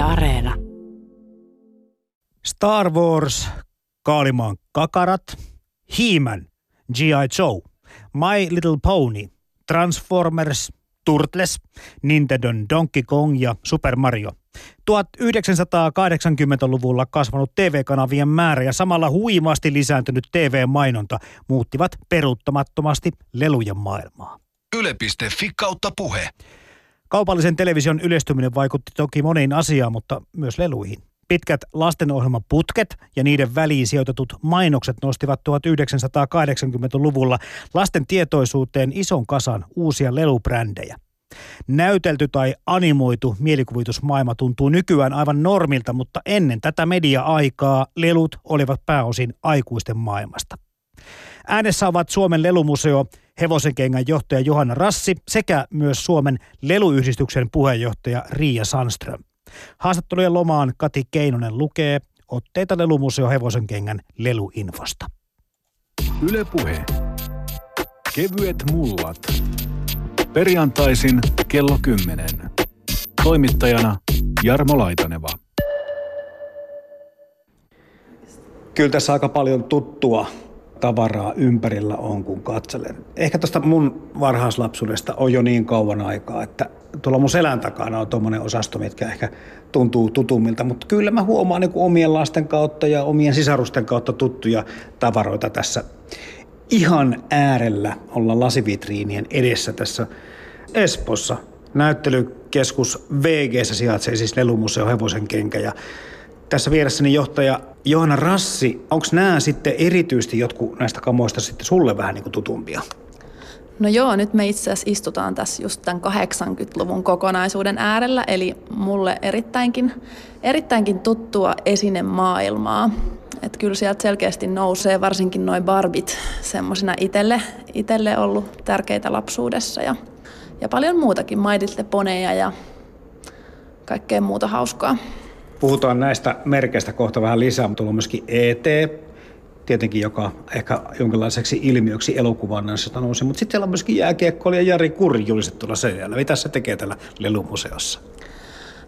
Yle Areena. Star Wars, Kaalimaan kakarat, He-Man, G.I. Joe, My Little Pony, Transformers, Turtles, Nintendon Donkey Kong ja Super Mario. 1980-luvulla kasvanut TV-kanavien määrä ja samalla huimasti lisääntynyt TV-mainonta muuttivat peruuttamattomasti lelujen maailmaa. Yle.fi kautta puhe. Kaupallisen television yleistyminen vaikutti toki moniin asiaan, mutta myös leluihin. Pitkät lastenohjelmaputket ja niiden väliin sijoitetut mainokset nostivat 1980-luvulla lasten tietoisuuteen ison kasan uusia lelubrändejä. Näytelty tai animoitu mielikuvitusmaailma tuntuu nykyään aivan normilta, mutta ennen tätä media-aikaa lelut olivat pääosin aikuisten maailmasta. Äänessä ovat Suomen lelumuseo, hevosenkengän johtaja Johanna Rassi sekä myös Suomen leluyhdistyksen puheenjohtaja Riia Sandström. Haastattelujen lomaan Kati Keinonen lukee otteita Lelumuseo Hevosenkengän leluinfosta. Ylepuhe. Kevyet mullat. Perjantaisin kello 10. Toimittajana Jarmo Laitaneva. Kyllä tässä aika paljon tuttua tavaraa ympärillä on, kun katselen. Ehkä tuosta mun varhaislapsuudesta on jo niin kauan aikaa, että tuolla mun selän takana on tuommoinen osasto, mitkä ehkä tuntuu tutummilta, mutta kyllä mä huomaan niin omien lasten kautta ja omien sisarusten kautta tuttuja tavaroita tässä ihan äärellä olla lasivitriinien edessä tässä Espossa. Näyttelykeskus VG sijaitsee siis Lelumuseo Hevosen kenkä ja tässä vieressäni johtaja Johanna Rassi. Onko nämä sitten erityisesti jotkut näistä kamoista sitten sulle vähän niin kuin tutumpia? No joo, nyt me itse asiassa istutaan tässä just tämän 80-luvun kokonaisuuden äärellä, eli mulle erittäinkin, erittäinkin tuttua esinemaailmaa. Että kyllä sieltä selkeästi nousee varsinkin noin barbit semmoisina itelle, itelle ollut tärkeitä lapsuudessa ja, ja paljon muutakin, maidille poneja ja kaikkea muuta hauskaa. Puhutaan näistä merkeistä kohta vähän lisää, mutta on myöskin ET, tietenkin, joka ehkä jonkinlaiseksi ilmiöksi elokuvannoissa nousi, mutta sitten siellä on myöskin jääkiekkoilija Jari Kurjuliset tuolla seinällä. Mitä se tekee täällä Lelumuseossa?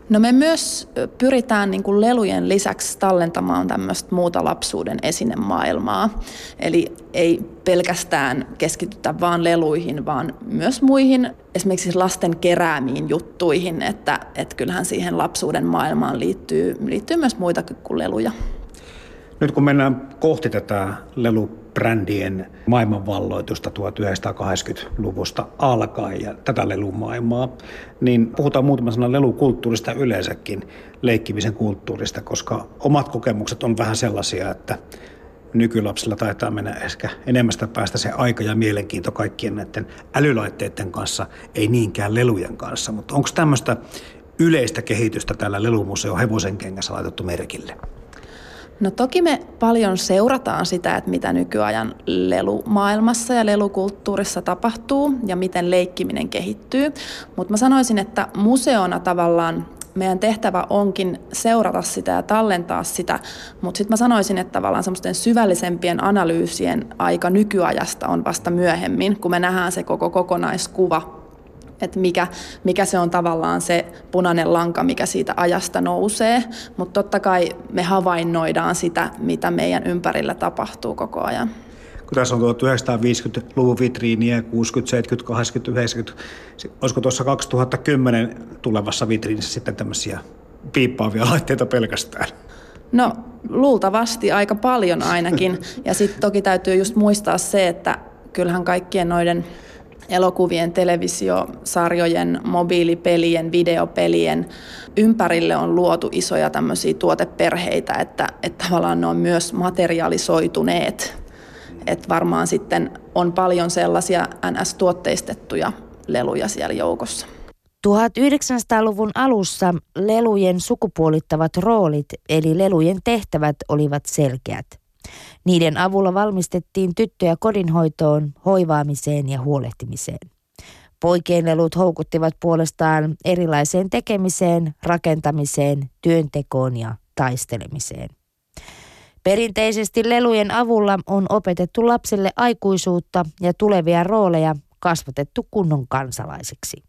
No me myös pyritään niin kuin lelujen lisäksi tallentamaan tämmöistä muuta lapsuuden esinemaailmaa. Eli ei pelkästään keskitytä vaan leluihin, vaan myös muihin esimerkiksi lasten keräämiin juttuihin, että, että kyllähän siihen lapsuuden maailmaan liittyy, liittyy myös muita kuin leluja. Nyt kun mennään kohti tätä lelubrändien maailmanvalloitusta 1980-luvusta alkaen ja tätä lelumaailmaa, niin puhutaan muutama sana lelukulttuurista yleensäkin, leikkimisen kulttuurista, koska omat kokemukset on vähän sellaisia, että nykylapsilla taitaa mennä ehkä enemmästä päästä se aika ja mielenkiinto kaikkien näiden älylaitteiden kanssa, ei niinkään lelujen kanssa. Mutta onko tämmöistä yleistä kehitystä täällä Lelumuseo hevosen kengässä laitettu merkille? No toki me paljon seurataan sitä, että mitä nykyajan lelumaailmassa ja lelukulttuurissa tapahtuu ja miten leikkiminen kehittyy. Mutta mä sanoisin, että museona tavallaan meidän tehtävä onkin seurata sitä ja tallentaa sitä, mutta sitten mä sanoisin, että tavallaan semmoisten syvällisempien analyysien aika nykyajasta on vasta myöhemmin, kun me nähdään se koko kokonaiskuva että mikä, mikä se on tavallaan se punainen lanka, mikä siitä ajasta nousee. Mutta totta kai me havainnoidaan sitä, mitä meidän ympärillä tapahtuu koko ajan. Kun tässä on 1950-luvun vitriiniä, 60, 70, 80, 90, olisiko tuossa 2010 tulevassa vitriinissä sitten tämmöisiä piippaavia laitteita pelkästään? No luultavasti aika paljon ainakin. Ja sitten toki täytyy just muistaa se, että kyllähän kaikkien noiden elokuvien, televisiosarjojen, mobiilipelien, videopelien ympärille on luotu isoja tämmöisiä tuoteperheitä, että, että tavallaan ne on myös materialisoituneet. Että varmaan sitten on paljon sellaisia NS-tuotteistettuja leluja siellä joukossa. 1900-luvun alussa lelujen sukupuolittavat roolit eli lelujen tehtävät olivat selkeät. Niiden avulla valmistettiin tyttöjä kodinhoitoon, hoivaamiseen ja huolehtimiseen. Poikien lelut houkuttivat puolestaan erilaiseen tekemiseen, rakentamiseen, työntekoon ja taistelemiseen. Perinteisesti lelujen avulla on opetettu lapsille aikuisuutta ja tulevia rooleja kasvatettu kunnon kansalaisiksi.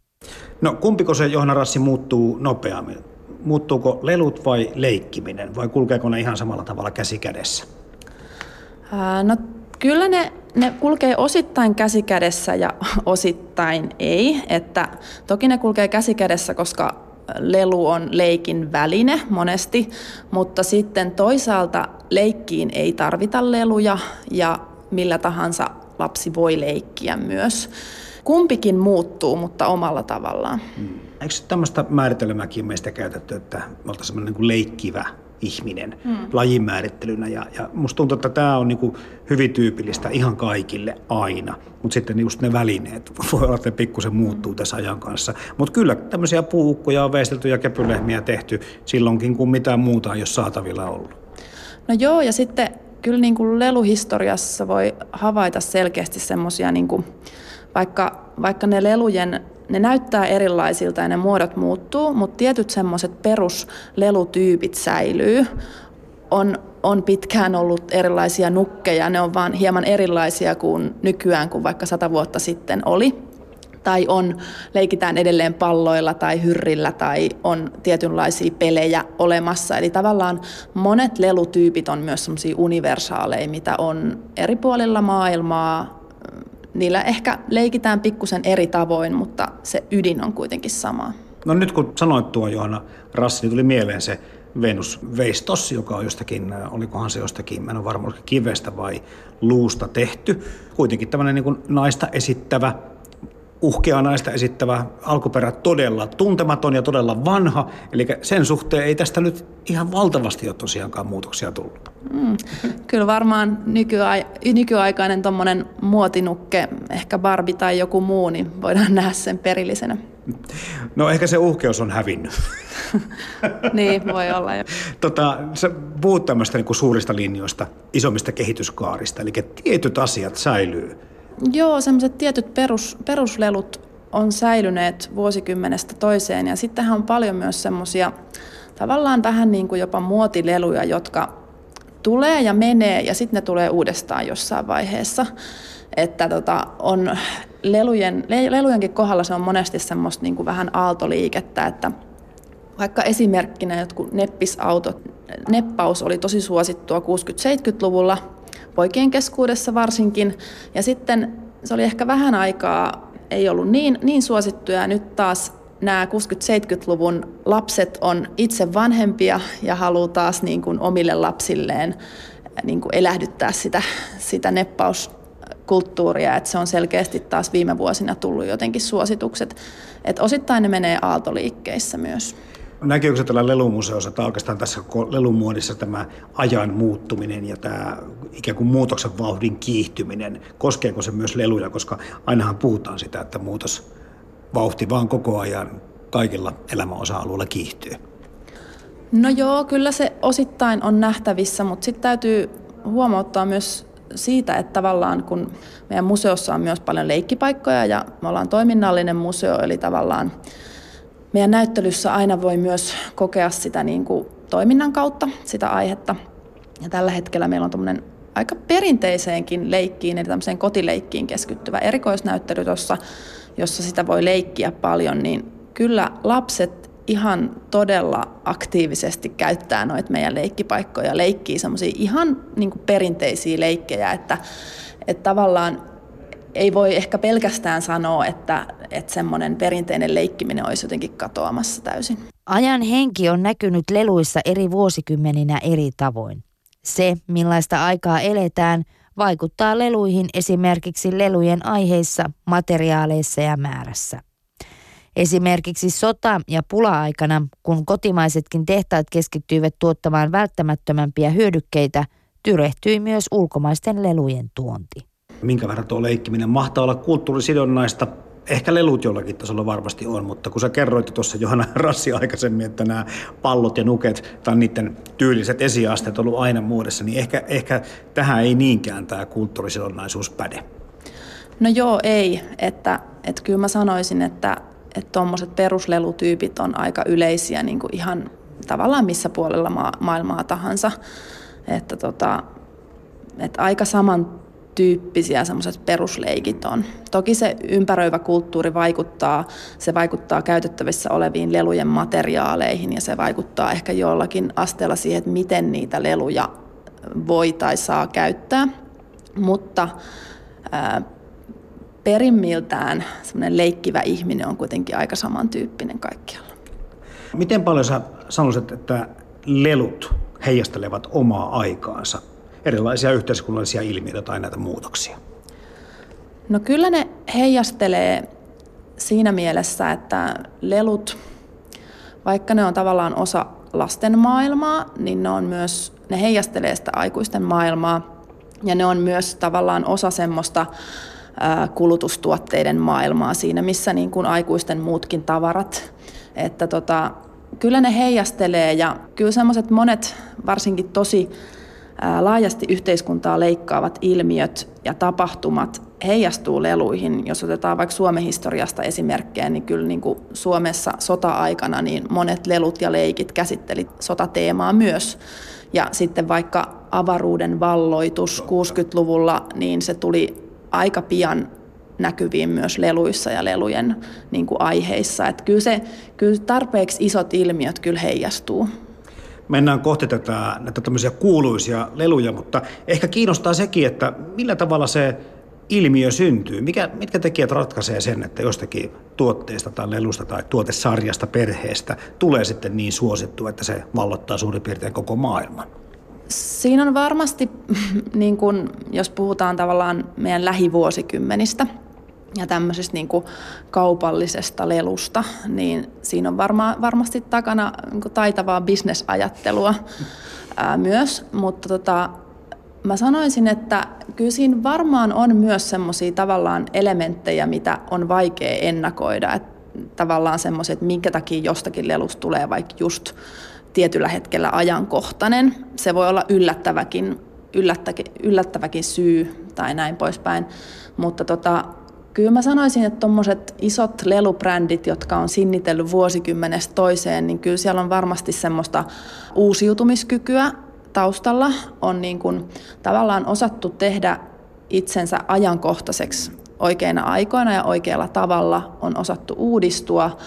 No kumpiko se Johanna Rassi muuttuu nopeammin? muuttuuko lelut vai leikkiminen vai kulkeeko ne ihan samalla tavalla käsi kädessä? No kyllä ne, ne kulkee osittain käsi kädessä ja osittain ei. Että toki ne kulkee käsi kädessä, koska lelu on leikin väline monesti, mutta sitten toisaalta leikkiin ei tarvita leluja ja millä tahansa lapsi voi leikkiä myös. Kumpikin muuttuu, mutta omalla tavallaan. Hmm. Eikö tämmöistä määritelmääkin meistä käytetty, että me oltaisiin semmoinen niin leikkivä ihminen hmm. lajimäärittelynä. Ja, ja musta tuntuu, että tämä on niin kuin hyvin tyypillistä ihan kaikille aina. Mutta sitten just ne välineet, voi olla, että ne pikkusen muuttuu tässä ajan kanssa. Mutta kyllä tämmöisiä puukkoja on veistelty ja kepylehmiä tehty silloinkin, kun mitään muuta ei ole saatavilla ollut. No joo, ja sitten kyllä niin kuin leluhistoriassa voi havaita selkeästi semmoisia, niin vaikka, vaikka ne lelujen ne näyttää erilaisilta ja ne muodot muuttuu, mutta tietyt semmoiset peruslelutyypit säilyy. On, on pitkään ollut erilaisia nukkeja, ne on vaan hieman erilaisia kuin nykyään kuin vaikka sata vuotta sitten oli. Tai on, leikitään edelleen palloilla tai hyrrillä tai on tietynlaisia pelejä olemassa. Eli tavallaan monet lelutyypit on myös semmoisia universaaleja, mitä on eri puolilla maailmaa, niillä ehkä leikitään pikkusen eri tavoin, mutta se ydin on kuitenkin sama. No nyt kun sanoit tuo Johanna Rassi, niin tuli mieleen se Venus Veistos, joka on jostakin, olikohan se jostakin, en ole varma, kivestä vai luusta tehty. Kuitenkin tämmöinen niin naista esittävä uhkea naista esittävä alkuperä todella tuntematon ja todella vanha. Eli sen suhteen ei tästä nyt ihan valtavasti ole tosiaankaan muutoksia tullut. Mm. Kyllä varmaan nykyai- nykyaikainen tuommoinen muotinukke, ehkä Barbie tai joku muu, niin voidaan nähdä sen perillisenä. No ehkä se uhkeus on hävinnyt. niin, voi olla jo. Tota, sä puhut tämmöistä niin suurista linjoista, isommista kehityskaarista, eli tietyt asiat säilyy Joo, semmoiset tietyt perus, peruslelut on säilyneet vuosikymmenestä toiseen ja sittenhän on paljon myös semmoisia tavallaan vähän niin kuin jopa muotileluja, jotka tulee ja menee ja sitten ne tulee uudestaan jossain vaiheessa. Että tota, on lelujen, lelujenkin kohdalla se on monesti semmoista niin kuin vähän aaltoliikettä, että vaikka esimerkkinä jotkut neppisautot, neppaus oli tosi suosittua 60-70-luvulla, poikien keskuudessa varsinkin. Ja sitten se oli ehkä vähän aikaa, ei ollut niin, niin suosittuja. Ja nyt taas nämä 60-70-luvun lapset on itse vanhempia ja haluaa taas niin kuin omille lapsilleen niin kuin elähdyttää sitä, sitä neppauskulttuuria, että se on selkeästi taas viime vuosina tullut jotenkin suositukset. Että osittain ne menee aaltoliikkeissä myös. Näkyykö se tällä lelumuseossa, tai oikeastaan tässä lelumuodissa tämä ajan muuttuminen ja tämä ikään kuin muutoksen vauhdin kiihtyminen, koskeeko se myös leluja, koska ainahan puhutaan sitä, että muutosvauhti vaan koko ajan kaikilla elämän osa-alueilla kiihtyy. No joo, kyllä se osittain on nähtävissä, mutta sitten täytyy huomauttaa myös siitä, että tavallaan kun meidän museossa on myös paljon leikkipaikkoja ja me ollaan toiminnallinen museo, eli tavallaan meidän näyttelyssä aina voi myös kokea sitä niin kuin toiminnan kautta, sitä aihetta. Ja tällä hetkellä meillä on tämmöinen aika perinteiseenkin leikkiin, eli tämmöiseen kotileikkiin keskittyvä erikoisnäyttely, jossa, jossa sitä voi leikkiä paljon, niin kyllä lapset ihan todella aktiivisesti käyttää noita meidän leikkipaikkoja, leikkii semmoisia ihan niin perinteisiä leikkejä, että, että tavallaan ei voi ehkä pelkästään sanoa, että, että semmoinen perinteinen leikkiminen olisi jotenkin katoamassa täysin. Ajan henki on näkynyt leluissa eri vuosikymmeninä eri tavoin. Se, millaista aikaa eletään, vaikuttaa leluihin esimerkiksi lelujen aiheissa, materiaaleissa ja määrässä. Esimerkiksi sota- ja pula-aikana, kun kotimaisetkin tehtaat keskittyivät tuottamaan välttämättömämpiä hyödykkeitä, tyrehtyi myös ulkomaisten lelujen tuonti minkä verran tuo leikkiminen mahtaa olla kulttuurisidonnaista. Ehkä lelut jollakin tasolla varmasti on, mutta kun sä kerroit tuossa Johanna Rassi aikaisemmin, että nämä pallot ja nuket tai niiden tyyliset esiasteet on ollut aina muodessa, niin ehkä, ehkä tähän ei niinkään tämä kulttuurisidonnaisuus päde. No joo, ei. Että, että kyllä mä sanoisin, että tuommoiset peruslelutyypit on aika yleisiä niin kuin ihan tavallaan missä puolella ma- maailmaa tahansa. Että tota, että aika saman tyyppisiä semmoiset perusleikit on. Toki se ympäröivä kulttuuri vaikuttaa, se vaikuttaa käytettävissä oleviin lelujen materiaaleihin ja se vaikuttaa ehkä jollakin asteella siihen, että miten niitä leluja voi tai saa käyttää. Mutta ää, perimmiltään semmoinen leikkivä ihminen on kuitenkin aika samantyyppinen kaikkialla. Miten paljon sä sanoisit, että lelut heijastelevat omaa aikaansa, erilaisia yhteiskunnallisia ilmiöitä tai näitä muutoksia? No kyllä ne heijastelee siinä mielessä, että lelut, vaikka ne on tavallaan osa lasten maailmaa, niin ne, on myös, ne heijastelee sitä aikuisten maailmaa ja ne on myös tavallaan osa semmoista kulutustuotteiden maailmaa siinä, missä niin kuin aikuisten muutkin tavarat. Että tota, kyllä ne heijastelee ja kyllä semmoiset monet varsinkin tosi laajasti yhteiskuntaa leikkaavat ilmiöt ja tapahtumat heijastuu leluihin. Jos otetaan vaikka Suomen historiasta esimerkkejä, niin kyllä niin kuin Suomessa sota-aikana niin monet lelut ja leikit käsitteli sotateemaa myös. Ja sitten vaikka avaruuden valloitus 60-luvulla, niin se tuli aika pian näkyviin myös leluissa ja lelujen niin kuin aiheissa. Että kyllä, se, kyllä tarpeeksi isot ilmiöt kyllä heijastuu. Mennään kohti tätä, näitä tämmöisiä kuuluisia leluja, mutta ehkä kiinnostaa sekin, että millä tavalla se ilmiö syntyy? Mikä, mitkä tekijät ratkaisee sen, että jostakin tuotteesta tai lelusta tai tuotesarjasta, perheestä tulee sitten niin suosittu, että se vallottaa suurin piirtein koko maailman? Siinä on varmasti, niin kun, jos puhutaan tavallaan meidän lähivuosikymmenistä ja tämmöisestä niin kuin kaupallisesta lelusta, niin siinä on varma, varmasti takana niin kuin taitavaa bisnesajattelua ää, myös, mutta tota, mä sanoisin, että kyllä siinä varmaan on myös semmoisia tavallaan elementtejä, mitä on vaikea ennakoida, että tavallaan semmoiset, minkä takia jostakin lelusta tulee vaikka just tietyllä hetkellä ajankohtainen. Se voi olla yllättäväkin, yllättäväkin, yllättäväkin syy tai näin poispäin. Mutta tota, kyllä mä sanoisin, että tuommoiset isot lelubrändit, jotka on sinnitellyt vuosikymmenestä toiseen, niin kyllä siellä on varmasti semmoista uusiutumiskykyä taustalla. On niin kuin tavallaan osattu tehdä itsensä ajankohtaiseksi oikeina aikoina ja oikealla tavalla. On osattu uudistua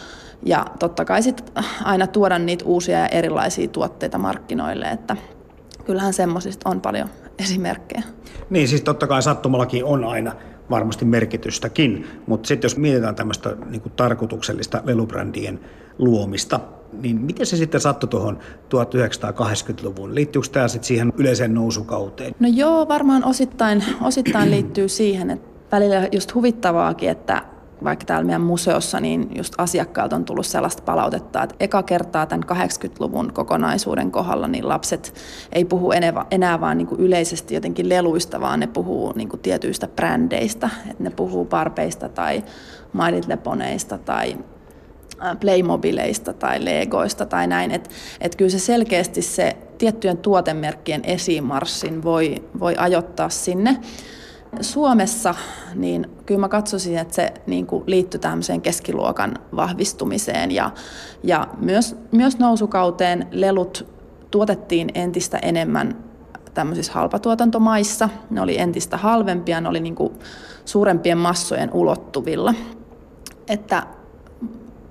ja totta kai sit aina tuoda niitä uusia ja erilaisia tuotteita markkinoille, että kyllähän semmoisista on paljon esimerkkejä. Niin, siis totta kai sattumallakin on aina varmasti merkitystäkin, mutta sitten jos mietitään tämmöistä niin tarkoituksellista lelubrändien luomista, niin miten se sitten sattui tuohon 1980-luvun? Liittyykö tämä sitten siihen yleiseen nousukauteen? No joo, varmaan osittain, osittain liittyy siihen, että välillä just huvittavaakin, että vaikka täällä meidän museossa, niin just asiakkailta on tullut sellaista palautetta, että eka kertaa tämän 80-luvun kokonaisuuden kohdalla niin lapset ei puhu enää, vaan niin kuin yleisesti jotenkin leluista, vaan ne puhuu niin kuin tietyistä brändeistä. Että ne puhuu parpeista tai Ponyista tai Playmobileista tai Legoista tai näin. Että et kyllä se selkeästi se tiettyjen tuotemerkkien esimarssin voi, voi ajoittaa sinne. Suomessa, niin kyllä mä katsoisin, että se niin kuin liittyy tämmöiseen keskiluokan vahvistumiseen ja, ja myös, myös nousukauteen lelut tuotettiin entistä enemmän tämmöisissä halpatuotantomaissa. Ne oli entistä halvempia, ne oli niin kuin suurempien massojen ulottuvilla. Että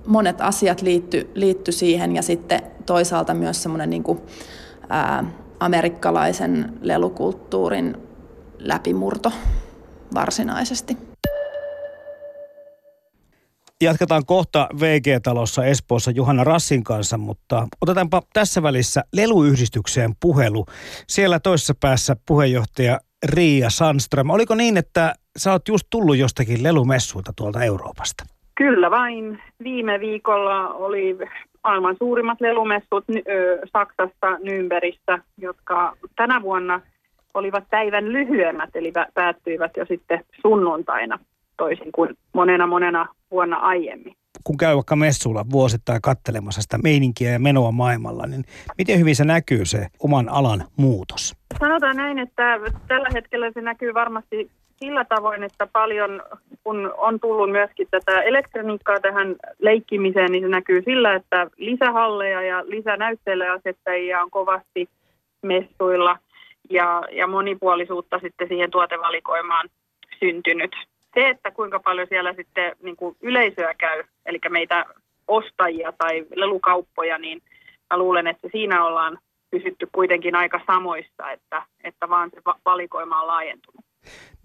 monet asiat liitty, liitty siihen ja sitten toisaalta myös semmoinen niin kuin, ää, amerikkalaisen lelukulttuurin läpimurto varsinaisesti. Jatketaan kohta VG-talossa Espoossa Juhana Rassin kanssa, mutta otetaanpa tässä välissä leluyhdistykseen puhelu. Siellä toisessa päässä puheenjohtaja Riia Sandström. Oliko niin, että sä oot just tullut jostakin lelumessuilta tuolta Euroopasta? Kyllä vain. Viime viikolla oli maailman suurimmat lelumessut Saksasta, Nürnbergistä, jotka tänä vuonna – olivat päivän lyhyemmät, eli päättyivät jo sitten sunnuntaina toisin kuin monena monena vuonna aiemmin. Kun käy vaikka messulla vuosittain kattelemassa sitä meininkiä ja menoa maailmalla, niin miten hyvin se näkyy se oman alan muutos? Sanotaan näin, että tällä hetkellä se näkyy varmasti sillä tavoin, että paljon, kun on tullut myöskin tätä elektroniikkaa tähän leikkimiseen, niin se näkyy sillä, että lisähalleja ja lisänäyttelijäasettajia on kovasti messuilla – ja, ja monipuolisuutta sitten siihen tuotevalikoimaan syntynyt. Se, että kuinka paljon siellä sitten niin kuin yleisöä käy, eli meitä ostajia tai lelukauppoja, niin mä luulen, että siinä ollaan pysytty kuitenkin aika samoissa, että, että vaan se valikoima on laajentunut.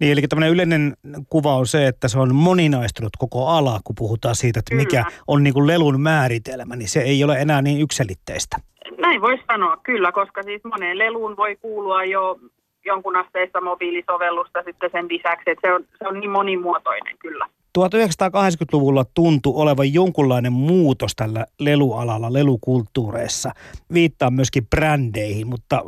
Niin, eli tämmöinen yleinen kuva on se, että se on moninaistunut koko ala, kun puhutaan siitä, että kyllä. mikä on niin kuin lelun määritelmä, niin se ei ole enää niin yksilitteistä. Näin voisi sanoa, kyllä, koska siis moneen leluun voi kuulua jo jonkun asteista mobiilisovellusta sitten sen lisäksi, että se on, se on niin monimuotoinen kyllä. 1980-luvulla tuntui olevan jonkunlainen muutos tällä lelualalla, lelukulttuureissa. Viittaa myöskin brändeihin, mutta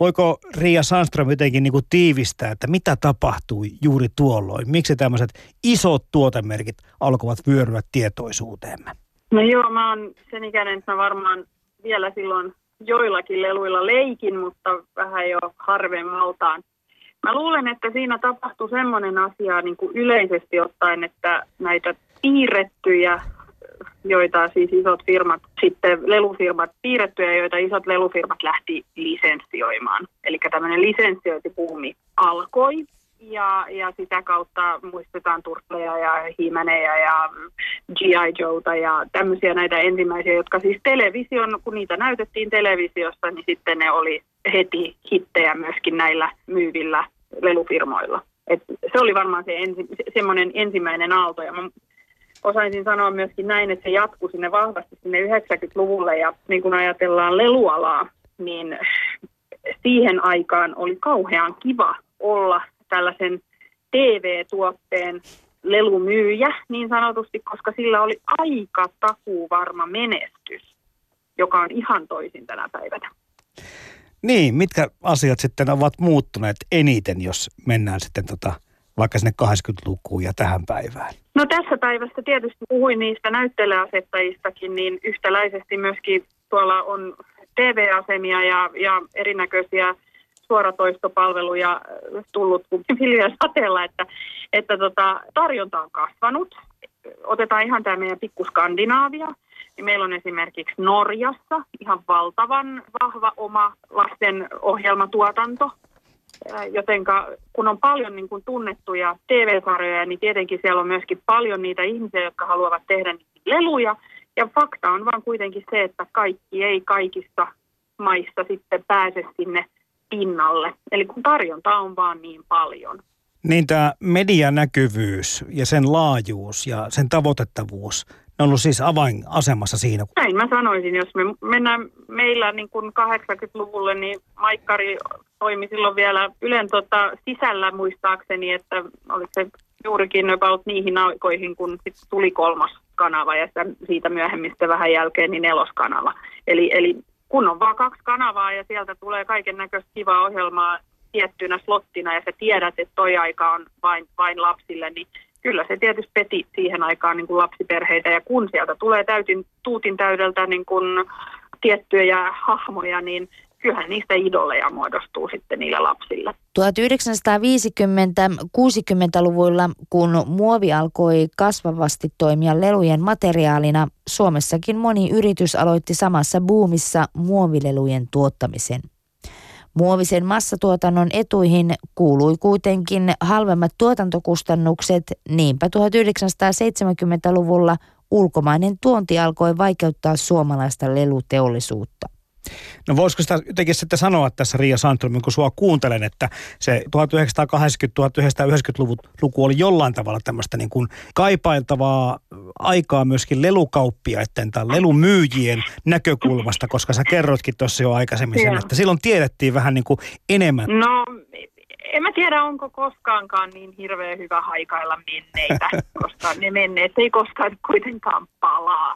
voiko Ria Sandström jotenkin niin kuin tiivistää, että mitä tapahtui juuri tuolloin? Miksi tämmöiset isot tuotemerkit alkoivat vyöryä tietoisuuteemme? No joo, mä oon sen ikäinen, että mä varmaan vielä silloin joillakin leluilla leikin, mutta vähän jo harvemmaltaan. Mä luulen, että siinä tapahtui semmoinen asia niin kuin yleisesti ottaen, että näitä piirrettyjä, joita siis isot firmat, sitten lelufirmat, piirrettyjä, joita isot lelufirmat lähti lisenssioimaan. Eli tämmöinen lisenssiointipuumi alkoi ja, ja sitä kautta muistetaan Turtleja ja Himäneja ja G.I. Joeta ja tämmöisiä näitä ensimmäisiä, jotka siis television, kun niitä näytettiin televisiossa, niin sitten ne oli heti hittejä myöskin näillä myyvillä lelufirmoilla. Et se oli varmaan se ensi, semmoinen ensimmäinen aalto ja mä osaisin sanoa myöskin näin, että se jatkui sinne vahvasti sinne 90-luvulle ja niin kun ajatellaan lelualaa, niin siihen aikaan oli kauhean kiva olla tällaisen TV-tuotteen lelumyyjä niin sanotusti, koska sillä oli aika takuvarma menestys, joka on ihan toisin tänä päivänä. Niin, mitkä asiat sitten ovat muuttuneet eniten, jos mennään sitten tota, vaikka sinne 80-lukuun ja tähän päivään? No tässä päivässä tietysti puhuin niistä näyttelijäasettajistakin, niin yhtäläisesti myöskin tuolla on TV-asemia ja, ja erinäköisiä suoratoistopalveluja tullut kuin viljoja sateella, että, että tota, tarjonta on kasvanut. Otetaan ihan tämä meidän pikku Skandinaavia niin meillä on esimerkiksi Norjassa ihan valtavan vahva oma lasten ohjelmatuotanto, jotenka kun on paljon niin kuin tunnettuja TV-sarjoja, niin tietenkin siellä on myöskin paljon niitä ihmisiä, jotka haluavat tehdä leluja. Ja fakta on vaan kuitenkin se, että kaikki ei kaikissa maissa sitten pääse sinne pinnalle. Eli kun tarjonta on vaan niin paljon. Niin tämä medianäkyvyys ja sen laajuus ja sen tavoitettavuus, ne on ollut siis avainasemassa siinä. Näin mä sanoisin, jos me mennään meillä niin kuin 80-luvulle, niin Maikkari toimi silloin vielä Ylen tota, sisällä muistaakseni, että oliko se juurikin about niihin aikoihin, kun sit tuli kolmas kanava ja siitä myöhemmistä vähän jälkeen niin neloskanava. Eli, eli kun on vaan kaksi kanavaa ja sieltä tulee kaiken näköistä kivaa ohjelmaa tiettynä slottina ja sä tiedät, että toi aika on vain, vain lapsille, niin kyllä se tietysti peti siihen aikaan niin kuin lapsiperheitä ja kun sieltä tulee täytin, tuutin täydeltä niin kuin tiettyjä hahmoja, niin kyllähän niistä idoleja muodostuu sitten niillä lapsilla. 1950-60-luvuilla, kun muovi alkoi kasvavasti toimia lelujen materiaalina, Suomessakin moni yritys aloitti samassa buumissa muovilelujen tuottamisen. Muovisen massatuotannon etuihin kuului kuitenkin halvemmat tuotantokustannukset, niinpä 1970-luvulla ulkomainen tuonti alkoi vaikeuttaa suomalaista leluteollisuutta. No voisiko sitä jotenkin sitten sanoa tässä Ria Sandströmin, kun sua kuuntelen, että se 1980-1990-luvun luku oli jollain tavalla tämmöistä niin kuin kaipailtavaa aikaa myöskin lelukauppiaiden tai lelumyyjien näkökulmasta, koska sä kerrotkin tuossa jo aikaisemmin sen, että silloin tiedettiin vähän niin kuin enemmän. No en mä tiedä, onko koskaankaan niin hirveän hyvä haikailla menneitä, koska ne menneet ei koskaan kuitenkaan palaa.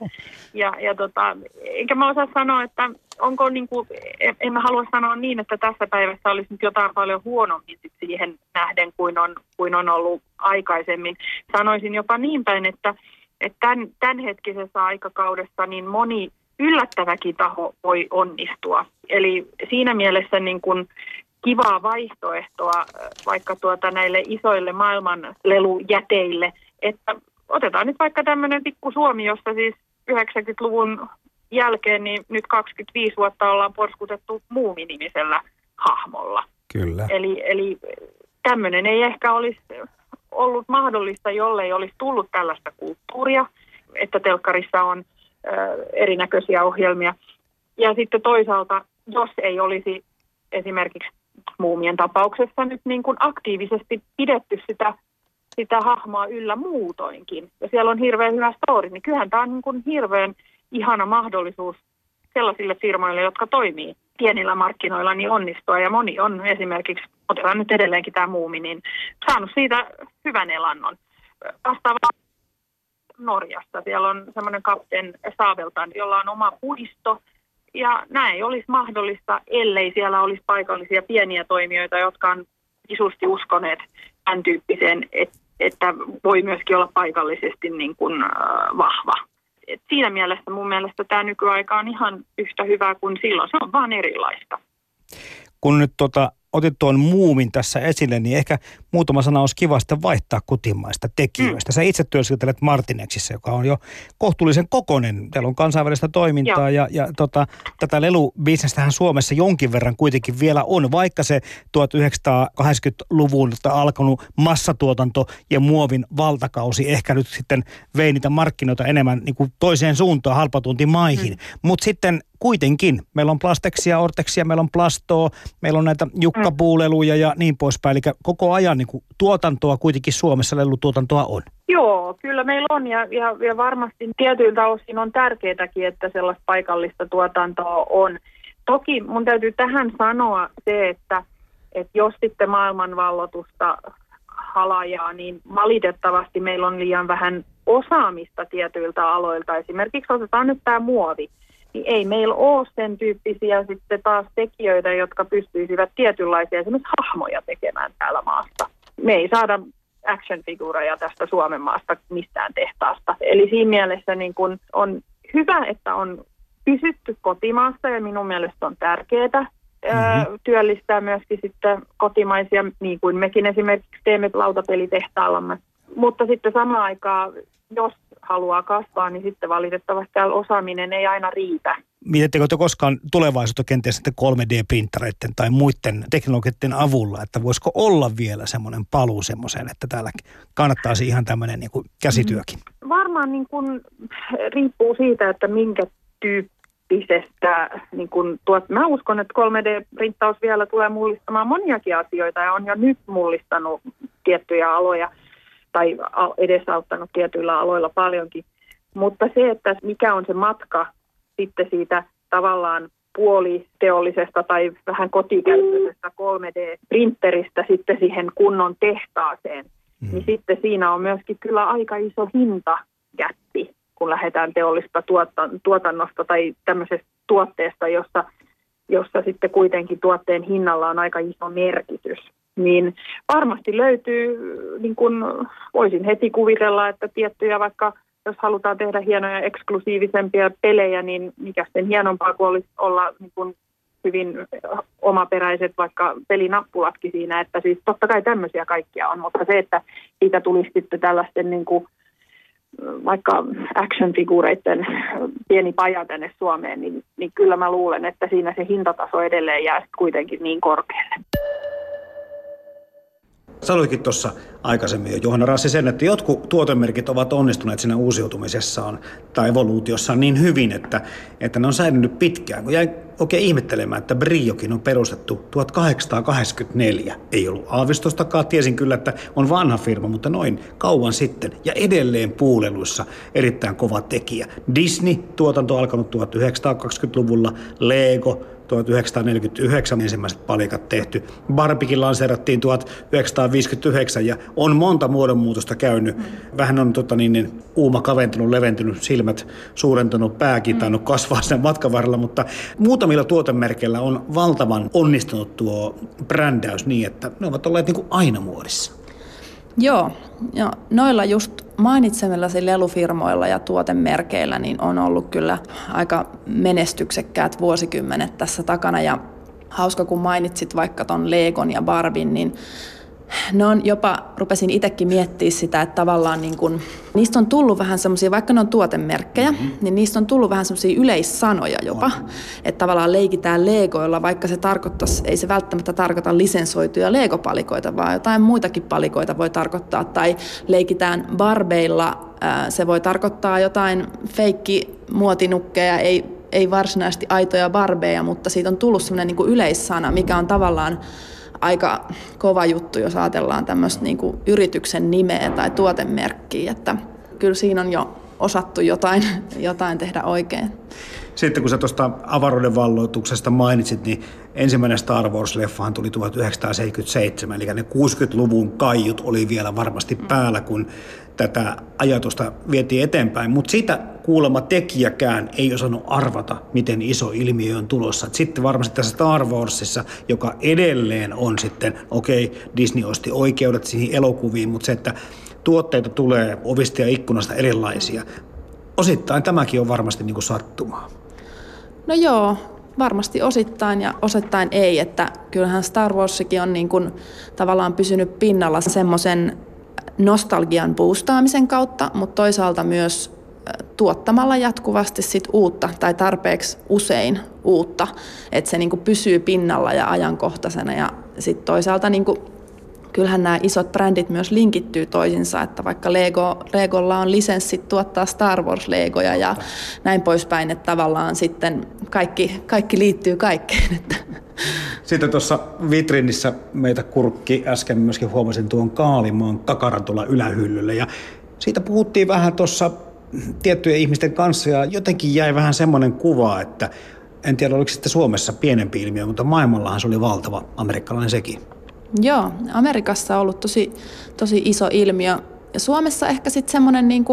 Ja, ja tota, enkä mä osaa sanoa, että onko niin kuin, en, en mä halua sanoa niin, että tässä päivässä olisi nyt jotain paljon huonommin sit siihen nähden kuin on, kuin on ollut aikaisemmin. Sanoisin jopa niin päin, että, että tämän, tämänhetkisessä aikakaudessa niin moni yllättäväkin taho voi onnistua. Eli siinä mielessä niin kuin kivaa vaihtoehtoa vaikka tuota näille isoille maailman lelujäteille, että otetaan nyt vaikka tämmöinen pikku Suomi, jossa siis 90-luvun jälkeen niin nyt 25 vuotta ollaan porskutettu muuminimisellä hahmolla. Kyllä. Eli, eli tämmöinen ei ehkä olisi ollut mahdollista, jollei olisi tullut tällaista kulttuuria, että telkkarissa on ö, erinäköisiä ohjelmia. Ja sitten toisaalta, jos ei olisi esimerkiksi muumien tapauksessa nyt niin kuin aktiivisesti pidetty sitä, sitä hahmoa yllä muutoinkin, ja siellä on hirveän hyvä story, niin kyllähän tämä on niin kuin hirveän ihana mahdollisuus sellaisille firmoille, jotka toimii pienillä markkinoilla, niin onnistua. Ja moni on esimerkiksi, otetaan nyt edelleenkin tämä muumi, niin saanut siitä hyvän elannon. Vastaava Norjassa. Siellä on semmoinen kapteen Saaveltan, jolla on oma puisto. Ja näin ei olisi mahdollista, ellei siellä olisi paikallisia pieniä toimijoita, jotka on isusti uskoneet tämän tyyppiseen, että voi myöskin olla paikallisesti niin kuin, äh, vahva. Et siinä mielessä mun mielestä tämä nykyaika on ihan yhtä hyvä kuin silloin. Se on vaan erilaista. Kun nyt tota, otit tuon muumin tässä esille, niin ehkä muutama sana olisi kiva sitten vaihtaa kotimaista tekijöistä. Mm. Sä itse työskentelet Martineksissa, joka on jo kohtuullisen kokonen. Teillä on kansainvälistä toimintaa Joo. ja, ja tota, tätä lelubisnestähän Suomessa jonkin verran kuitenkin vielä on, vaikka se 1980-luvulta alkanut massatuotanto ja muovin valtakausi ehkä nyt sitten vei niitä markkinoita enemmän niin kuin toiseen suuntaan halpatuntimaihin. Mm. Mutta sitten kuitenkin meillä on plasteksia, orteksia, meillä on plastoa, meillä on näitä jukkapuuleluja ja niin poispäin. Eli koko ajan niin kuin tuotantoa kuitenkin Suomessa lelutuotantoa on. Joo, kyllä meillä on ja, ja, ja varmasti tietyiltä osin on tärkeääkin, että sellaista paikallista tuotantoa on. Toki mun täytyy tähän sanoa se, että, että jos sitten maailmanvallotusta halajaa, niin valitettavasti meillä on liian vähän osaamista tietyiltä aloilta. Esimerkiksi otetaan nyt tämä muovi niin ei meillä ole sen tyyppisiä sitten taas tekijöitä, jotka pystyisivät tietynlaisia esimerkiksi hahmoja tekemään täällä maassa. Me ei saada action-figureja tästä Suomen maasta mistään tehtaasta. Eli siinä mielessä niin kun on hyvä, että on pysytty kotimaassa ja minun mielestä on tärkeää mm-hmm. työllistää myöskin sitten kotimaisia, niin kuin mekin esimerkiksi teemme lautapelitehtaallamme. Mutta sitten samaan aikaan, jos haluaa kasvaa, niin sitten valitettavasti täällä osaaminen ei aina riitä. Mietittekö te koskaan tulevaisuutta kenties sitten 3D-printereiden tai muiden teknologioiden avulla, että voisiko olla vielä semmoinen paluu semmoiseen, että täällä kannattaisi ihan tämmöinen niin kuin käsityökin? Varmaan niin kuin, riippuu siitä, että minkä tyyppisestä, niin kuin tuot, mä uskon, että 3D-printtaus vielä tulee mullistamaan moniakin asioita ja on jo nyt mullistanut tiettyjä aloja tai edesauttanut tietyillä aloilla paljonkin. Mutta se, että mikä on se matka sitten siitä tavallaan puoliteollisesta tai vähän kotikäyttöisestä 3D-printeristä sitten siihen kunnon tehtaaseen, mm. niin sitten siinä on myöskin kyllä aika iso hintagäppi, kun lähdetään teollista tuotannosta tai tämmöisestä tuotteesta, jossa, jossa sitten kuitenkin tuotteen hinnalla on aika iso merkitys niin varmasti löytyy, niin kuin voisin heti kuvitella, että tiettyjä vaikka jos halutaan tehdä hienoja eksklusiivisempia pelejä, niin mikä sitten hienompaa kuin olisi olla niin kuin hyvin omaperäiset vaikka pelinappulatkin siinä, että siis totta kai tämmöisiä kaikkia on, mutta se, että siitä tulisi sitten tällaisten niin kuin vaikka action-figureiden pieni paja tänne Suomeen, niin, niin kyllä mä luulen, että siinä se hintataso edelleen jää kuitenkin niin korkealle. Sanoitkin tuossa aikaisemmin jo Johanna Rassi sen, että jotkut tuotemerkit ovat onnistuneet siinä uusiutumisessaan tai evoluutiossaan niin hyvin, että, että ne on säilynyt pitkään. Kun jäin oikein ihmettelemään, että Briokin on perustettu 1884. Ei ollut aavistustakaan, tiesin kyllä, että on vanha firma, mutta noin kauan sitten. Ja edelleen puuleluissa erittäin kova tekijä. Disney, tuotanto alkanut 1920-luvulla, Lego, 1949 ensimmäiset palikat tehty. Barbikin lanseerattiin 1959 ja on monta muodonmuutosta käynyt. Vähän on tota, niin, niin, uuma kaventunut, leventynyt, silmät suurentunut, pääkin mm. tainnut kasvaa sen matkan varrella, mutta muutamilla tuotemerkeillä on valtavan onnistunut tuo brändäys niin, että ne ovat olleet niin kuin aina muodissa. Joo, ja noilla just mainitsemillasi lelufirmoilla ja tuotemerkeillä niin on ollut kyllä aika menestyksekkäät vuosikymmenet tässä takana. Ja hauska, kun mainitsit vaikka ton Legon ja Barbin, niin ne on jopa, rupesin itsekin miettimään sitä, että tavallaan niin kun, niistä on tullut vähän semmoisia, vaikka ne on tuotemerkkejä, mm-hmm. niin niistä on tullut vähän semmoisia yleissanoja jopa. Oh. Että tavallaan leikitään legoilla, vaikka se tarkoittaisi, ei se välttämättä tarkoita lisensoituja legopalikoita, vaan jotain muitakin palikoita voi tarkoittaa. Tai leikitään barbeilla, se voi tarkoittaa jotain feikki muotinukkeja, ei, ei varsinaisesti aitoja barbeja, mutta siitä on tullut semmoinen niin yleissana, mikä on tavallaan aika kova juttu, jos ajatellaan tämmöistä niin yrityksen nimeä tai tuotemerkkiä, että kyllä siinä on jo osattu jotain, jotain tehdä oikein. Sitten kun sä tuosta avaruuden valloituksesta mainitsit, niin ensimmäinen Star Wars-leffahan tuli 1977, eli ne 60-luvun kaiut oli vielä varmasti päällä, kun tätä ajatusta vietiin eteenpäin, mutta sitä kuulemma tekijäkään ei osannut arvata, miten iso ilmiö on tulossa. Sitten varmasti tässä Star Warsissa, joka edelleen on sitten, okei, okay, Disney osti oikeudet siihen elokuviin, mutta se, että tuotteita tulee ovista ja ikkunasta erilaisia. Osittain tämäkin on varmasti niin kuin sattumaa. No joo, varmasti osittain ja osittain ei, että kyllähän Star Warsikin on niin kuin tavallaan pysynyt pinnalla semmoisen nostalgian boostaamisen kautta, mutta toisaalta myös tuottamalla jatkuvasti sit uutta tai tarpeeksi usein uutta, että se niinku pysyy pinnalla ja ajankohtaisena ja sitten toisaalta niinku, kyllähän nämä isot brändit myös linkittyy toisinsa, että vaikka Lego, Legolla on lisenssit tuottaa Star Wars-legoja ja näin poispäin, että tavallaan sitten kaikki, kaikki liittyy kaikkeen. Että. Sitten tuossa vitrinissä meitä kurkki äsken myöskin huomasin tuon Kaalimaan kakaran tuolla ylähyllyllä ja siitä puhuttiin vähän tuossa tiettyjen ihmisten kanssa ja jotenkin jäi vähän semmoinen kuva, että en tiedä oliko sitten Suomessa pienempi ilmiö, mutta maailmallahan se oli valtava amerikkalainen sekin. Joo, Amerikassa on ollut tosi, tosi iso ilmiö. Ja Suomessa ehkä sitten semmoinen niin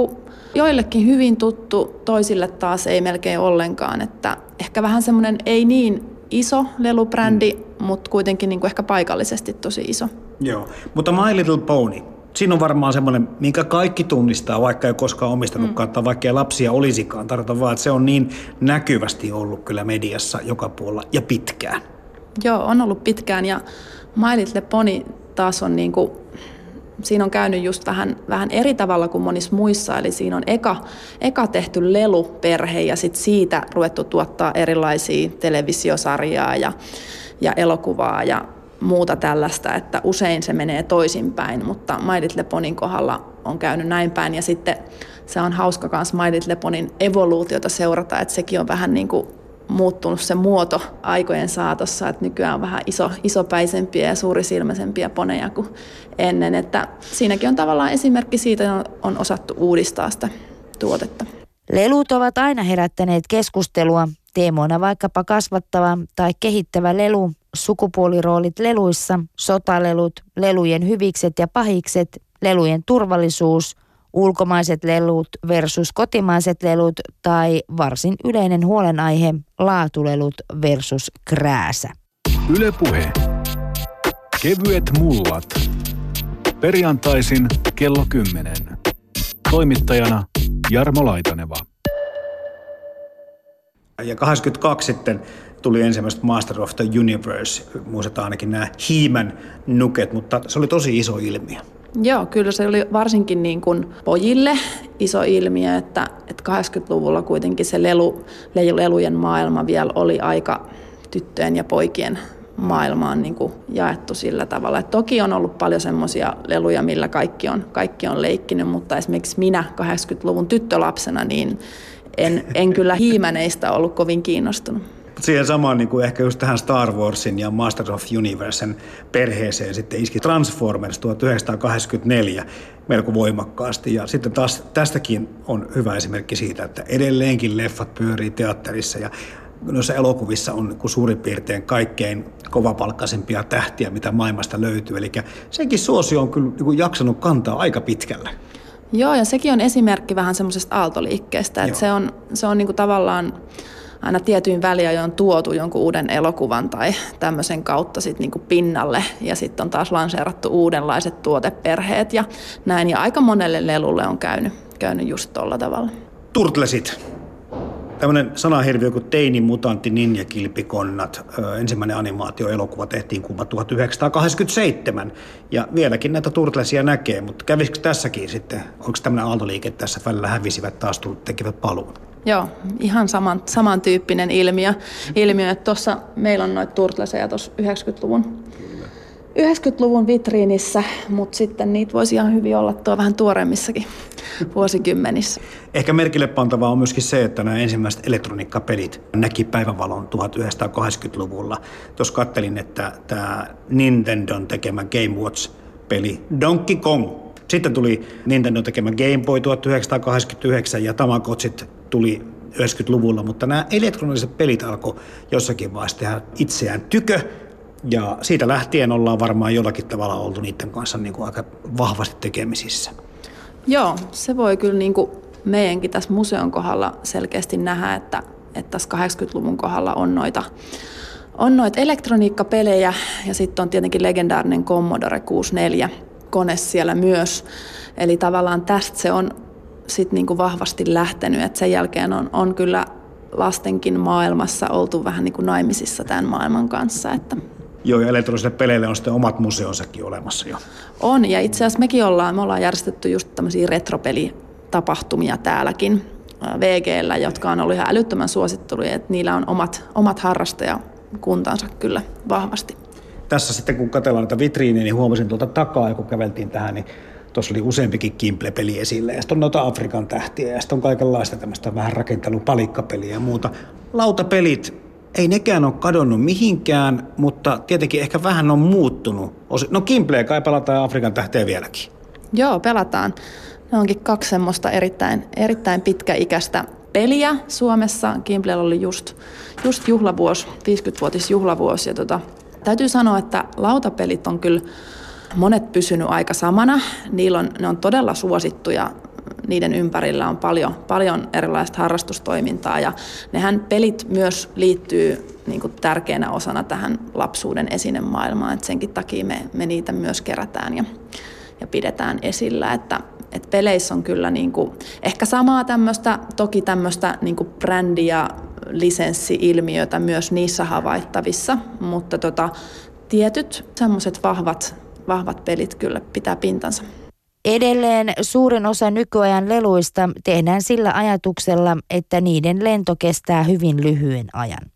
joillekin hyvin tuttu, toisille taas ei melkein ollenkaan. Että ehkä vähän semmoinen ei niin iso lelubrändi, mm. mutta kuitenkin niin kuin ehkä paikallisesti tosi iso. Joo, mutta My Little Pony, siinä on varmaan semmoinen, minkä kaikki tunnistaa, vaikka ei koskaan omistanutkaan, mm. tai vaikka ei lapsia olisikaan. Tarkoitan vaan, että se on niin näkyvästi ollut kyllä mediassa joka puolella ja pitkään. Joo, on ollut pitkään ja My Little Pony taas on niin kuin, siinä on käynyt just vähän, vähän eri tavalla kuin monissa muissa, eli siinä on eka, eka tehty leluperhe ja sitten siitä ruvettu tuottaa erilaisia televisiosarjaa ja, ja elokuvaa ja muuta tällaista, että usein se menee toisinpäin, mutta My Little Ponyn kohdalla on käynyt näin päin. Ja sitten se on hauska myös My Little Ponyn evoluutiota seurata, että sekin on vähän niin kuin muuttunut se muoto aikojen saatossa, että nykyään on vähän iso, isopäisempiä ja suurisilmäisempiä poneja kuin ennen. Että siinäkin on tavallaan esimerkki siitä, että on osattu uudistaa sitä tuotetta. Lelut ovat aina herättäneet keskustelua, teemoina vaikkapa kasvattava tai kehittävä lelu, sukupuoliroolit leluissa, sotalelut, lelujen hyvikset ja pahikset, lelujen turvallisuus – ulkomaiset lelut versus kotimaiset lelut tai varsin yleinen huolenaihe laatulelut versus krääsä. Ylepuhe. Kevyet mullat. Perjantaisin kello 10. Toimittajana Jarmo Laitaneva. Ja 82 sitten tuli ensimmäiset Master of the Universe, muistetaan ainakin nämä He-Man nuket, mutta se oli tosi iso ilmiö. Joo, kyllä se oli varsinkin niin kuin pojille iso ilmiö, että, että 80-luvulla kuitenkin se lelu, lelujen maailma vielä oli aika tyttöjen ja poikien maailmaan niin kuin jaettu sillä tavalla. Et toki on ollut paljon semmoisia leluja, millä kaikki on, kaikki on leikkinyt, mutta esimerkiksi minä 80-luvun tyttölapsena, niin en, en kyllä hiimäneistä ollut kovin kiinnostunut siihen samaan niin kuin ehkä just tähän Star Warsin ja Masters of Universen perheeseen sitten iski Transformers 1984 melko voimakkaasti. Ja sitten taas tästäkin on hyvä esimerkki siitä, että edelleenkin leffat pyörii teatterissa ja noissa elokuvissa on niin suurin piirtein kaikkein kovapalkkaisempia tähtiä, mitä maailmasta löytyy. Eli sekin suosio on kyllä niin jaksanut kantaa aika pitkälle. Joo, ja sekin on esimerkki vähän semmoisesta aaltoliikkeestä, että Joo. se on, se on niin kuin tavallaan aina tietyin väliajoin tuotu jonkun uuden elokuvan tai tämmöisen kautta sit niinku pinnalle ja sitten on taas lanseerattu uudenlaiset tuoteperheet ja näin. Ja aika monelle lelulle on käynyt, käynyt just tuolla tavalla. Turtlesit. Tämmöinen sanahirviö kuin Teini, Mutantti, Ninja, Kilpikonnat. Ensimmäinen animaatioelokuva tehtiin kuva 1987. Ja vieläkin näitä Turtlesia näkee, mutta kävisikö tässäkin sitten, onko tämmöinen aaltoliike tässä välillä hävisivät taas tekivät paluun? Joo, ihan saman, samantyyppinen ilmiö. ilmiö että tuossa meillä on noita turtleseja tuossa 90-luvun 90-luvun vitriinissä, mutta sitten niitä voisi ihan hyvin olla tuo vähän tuoreemmissakin vuosikymmenissä. Ehkä merkille pantavaa on myöskin se, että nämä ensimmäiset elektroniikkapelit näki päivävalon 1980-luvulla. Tuossa kattelin, että tämä Nintendon tekemä Game Watch-peli Donkey Kong. Sitten tuli Nintendo tekemä Game Boy 1989 ja Tamagotchit tuli 90-luvulla, mutta nämä elektroniset pelit alkoi jossakin vaiheessa tehdä itseään tykö ja siitä lähtien ollaan varmaan jollakin tavalla oltu niiden kanssa niin kuin aika vahvasti tekemisissä. Joo, se voi kyllä niin kuin meidänkin tässä museon kohdalla selkeästi nähdä, että, että tässä 80-luvun kohdalla on noita, on noita elektroniikkapelejä ja sitten on tietenkin legendaarinen Commodore 64 kone siellä myös. Eli tavallaan tästä se on sitten niin kuin vahvasti lähtenyt, että sen jälkeen on, on kyllä lastenkin maailmassa oltu vähän niin kuin naimisissa tämän maailman kanssa. Että Joo, ja elektronisille peleille on sitten omat museonsakin olemassa jo. On, ja itse asiassa mekin ollaan, me ollaan järjestetty just tämmöisiä retropelitapahtumia täälläkin VGllä, jotka on ollut ihan älyttömän suosittuja, että niillä on omat, omat harrastajakuntansa kyllä vahvasti. Tässä sitten kun katsellaan näitä vitriiniä, niin huomasin tuolta takaa, kun käveltiin tähän, niin tuossa oli useampikin Kimple-peli esille, ja sitten on noita Afrikan tähtiä, ja sitten on kaikenlaista tämmöistä vähän rakentelun palikkapeliä ja muuta. Lautapelit ei nekään ole kadonnut mihinkään, mutta tietenkin ehkä vähän on muuttunut. No Kimpleä kai pelataan Afrikan tähteä vieläkin. Joo, pelataan. Ne onkin kaksi semmoista erittäin, erittäin pitkäikäistä peliä Suomessa. Kimplellä oli just, just juhlavuosi, 50-vuotis juhlavuosi. Ja tota, täytyy sanoa, että lautapelit on kyllä monet pysynyt aika samana. Niillä on, ne on todella suosittuja. Niiden ympärillä on paljon, paljon erilaista harrastustoimintaa ja nehän pelit myös liittyy niin kuin tärkeänä osana tähän lapsuuden esinemaailmaan, että senkin takia me, me niitä myös kerätään ja, ja pidetään esillä, että, että peleissä on kyllä niin kuin, ehkä samaa tämmöistä, toki tämmöistä niin kuin brändi- ja lisenssi-ilmiötä myös niissä havaittavissa, mutta tota, tietyt semmoiset vahvat, vahvat pelit kyllä pitää pintansa. Edelleen suurin osa nykyajan leluista tehdään sillä ajatuksella, että niiden lento kestää hyvin lyhyen ajan.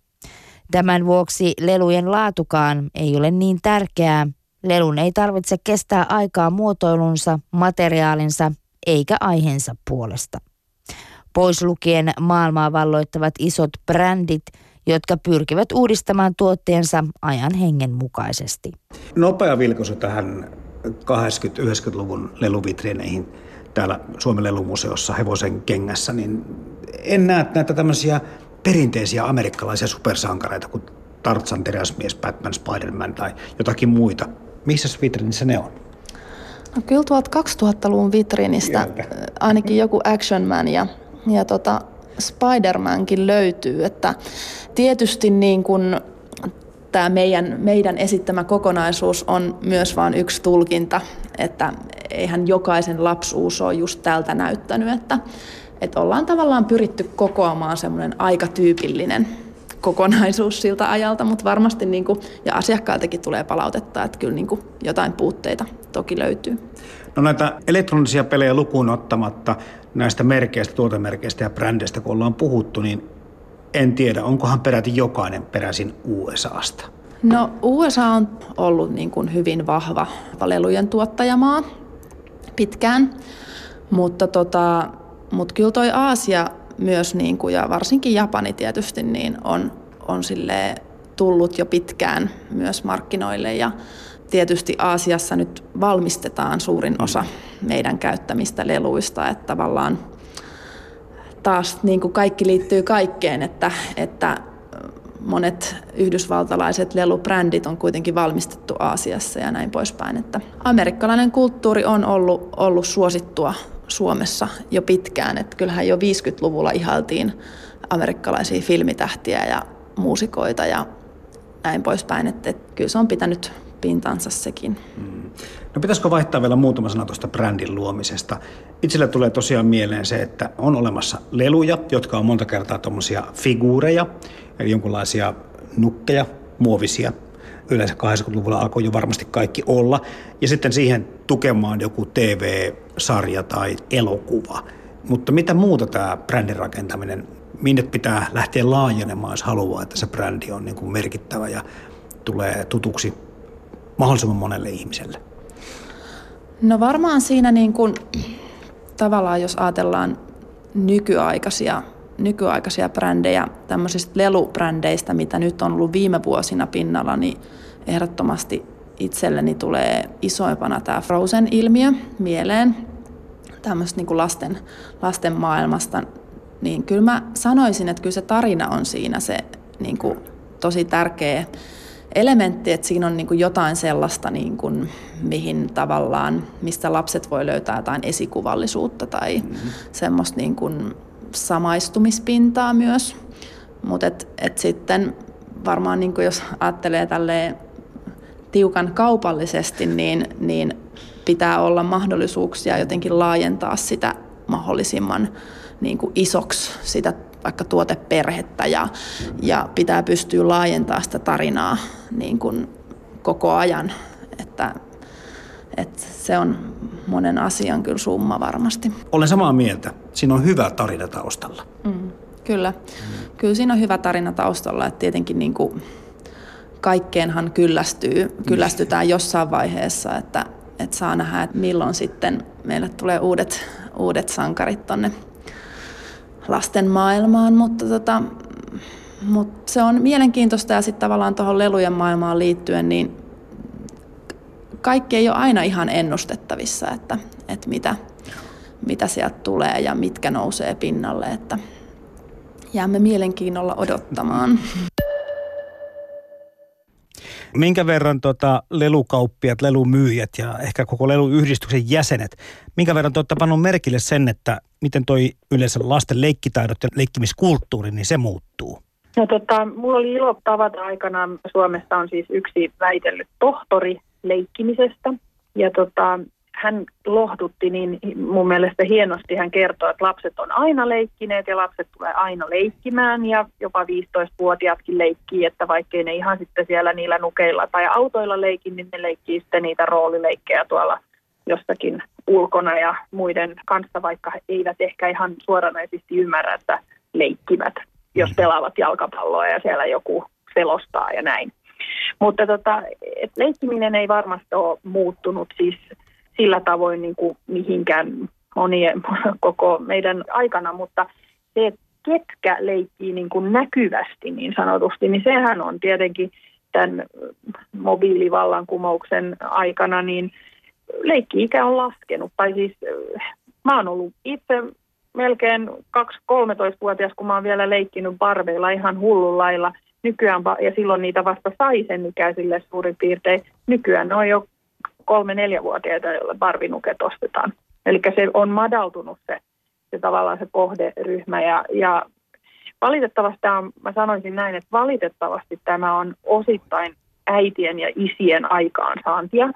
Tämän vuoksi lelujen laatukaan ei ole niin tärkeää. Lelun ei tarvitse kestää aikaa muotoilunsa, materiaalinsa eikä aiheensa puolesta. Pois lukien maailmaa valloittavat isot brändit, jotka pyrkivät uudistamaan tuotteensa ajan hengen mukaisesti. Nopea vilkaisu tähän 80-90-luvun leluvitriineihin täällä Suomen lelumuseossa hevosen kengässä, niin en näe näitä tämmöisiä perinteisiä amerikkalaisia supersankareita kuin Tarzan, Teräsmies, Batman, Spider-Man tai jotakin muita. Missä vitriinissä ne on? No kyllä tuolta 2000-luvun vitriinistä Jältä. ainakin joku Action Man ja, ja tota Spider-Mankin löytyy. Että tietysti niin kuin tämä meidän, meidän esittämä kokonaisuus on myös vain yksi tulkinta, että eihän jokaisen lapsuus ole just tältä näyttänyt, että, että ollaan tavallaan pyritty kokoamaan semmoinen aika tyypillinen kokonaisuus siltä ajalta, mutta varmasti niin kuin, ja asiakkailtakin tulee palautetta, että kyllä niin kuin jotain puutteita toki löytyy. No näitä elektronisia pelejä lukuun ottamatta näistä merkeistä, tuotemerkeistä ja brändeistä, kun ollaan puhuttu, niin en tiedä, onkohan peräti jokainen peräisin USAsta? No USA on ollut niin kuin hyvin vahva lelujen tuottajamaa pitkään, mutta, tota, mutta kyllä toi Aasia myös niin kuin, ja varsinkin Japani tietysti niin on, on tullut jo pitkään myös markkinoille ja tietysti Aasiassa nyt valmistetaan suurin osa meidän käyttämistä leluista, että tavallaan taas niin kuin kaikki liittyy kaikkeen, että, että monet yhdysvaltalaiset lelubrändit on kuitenkin valmistettu Aasiassa ja näin poispäin. Että amerikkalainen kulttuuri on ollut, ollut suosittua Suomessa jo pitkään. Että kyllähän jo 50-luvulla ihaltiin amerikkalaisia filmitähtiä ja muusikoita ja näin poispäin. Että, että kyllä se on pitänyt pintansa sekin. No pitäisikö vaihtaa vielä muutama sana tuosta brändin luomisesta? Itselle tulee tosiaan mieleen se, että on olemassa leluja, jotka on monta kertaa tuommoisia figuureja, eli jonkinlaisia nukkeja, muovisia. Yleensä 80-luvulla alkoi jo varmasti kaikki olla. Ja sitten siihen tukemaan joku TV-sarja tai elokuva. Mutta mitä muuta tämä brändin rakentaminen, minne pitää lähteä laajenemaan, jos haluaa, että se brändi on niin kuin merkittävä ja tulee tutuksi mahdollisimman monelle ihmiselle? No varmaan siinä niin kuin, tavallaan, jos ajatellaan nykyaikaisia, nykyaikaisia brändejä, tämmöisistä lelubrändeistä, mitä nyt on ollut viime vuosina pinnalla, niin ehdottomasti itselleni tulee isoimpana tämä Frozen-ilmiö mieleen tämmöistä niin kuin lasten, lasten maailmasta, niin kyllä mä sanoisin, että kyllä se tarina on siinä se niin kuin tosi tärkeä elementti, että siinä on niin kuin jotain sellaista, niin kuin, mihin tavallaan, mistä lapset voi löytää jotain esikuvallisuutta tai mm-hmm. semmoista niin kuin samaistumispintaa myös. Mutta et, et sitten varmaan niin kuin jos ajattelee tälleen tiukan kaupallisesti, niin, niin pitää olla mahdollisuuksia jotenkin laajentaa sitä mahdollisimman niin kuin isoksi, sitä vaikka tuoteperhettä ja, ja pitää pystyä laajentamaan sitä tarinaa niin kuin koko ajan. Että, että se on monen asian kyllä summa varmasti. Olen samaa mieltä. Siinä on hyvä tarina taustalla. Mm, kyllä. Mm. Kyllä siinä on hyvä tarina taustalla. Että tietenkin niin kuin kaikkeenhan kyllästyy, kyllästytään jossain vaiheessa, että, että saa nähdä, että milloin sitten meille tulee uudet, uudet sankarit tonne lasten maailmaan, mutta, tota, mutta se on mielenkiintoista ja sitten tavallaan tuohon lelujen maailmaan liittyen, niin kaikki ei ole aina ihan ennustettavissa, että, että mitä, mitä sieltä tulee ja mitkä nousee pinnalle, että jäämme mielenkiinnolla odottamaan. Minkä verran tota, lelukauppiat, lelumyyjät ja ehkä koko leluyhdistyksen jäsenet, minkä verran te olette pannut merkille sen, että miten toi yleensä lasten leikkitaidot ja leikkimiskulttuuri, niin se muuttuu? No tota, mulla oli ilo tavata aikana, Suomesta on siis yksi väitellyt tohtori leikkimisestä. Ja tota, hän lohdutti niin mun mielestä hienosti. Hän kertoi, että lapset on aina leikkineet ja lapset tulee aina leikkimään ja jopa 15-vuotiaatkin leikkii, että vaikkei ne ihan sitten siellä niillä nukeilla tai autoilla leikin, niin ne leikkii sitten niitä roolileikkejä tuolla jossakin ulkona ja muiden kanssa, vaikka he eivät ehkä ihan suoranaisesti ymmärrä, että leikkivät, jos mm. pelaavat jalkapalloa ja siellä joku selostaa ja näin. Mutta tota, et leikkiminen ei varmasti ole muuttunut siis sillä tavoin niin kuin mihinkään monien koko meidän aikana, mutta se, että ketkä leikkii niin kuin näkyvästi niin sanotusti, niin sehän on tietenkin tämän mobiilivallankumouksen aikana, niin leikki-ikä on laskenut. Tai siis mä oon ollut itse melkein 2-13-vuotias, kun mä oon vielä leikkinyt barbeilla ihan hullun lailla nykyään, ja silloin niitä vasta sai sen ikäisille suurin piirtein. Nykyään on jo kolme-neljävuotiaita, joille barvinuket ostetaan. Eli se on madaltunut se, se tavallaan se kohderyhmä ja, ja valitettavasti tämä mä sanoisin näin, että valitettavasti tämä on osittain äitien ja isien aikaansaantia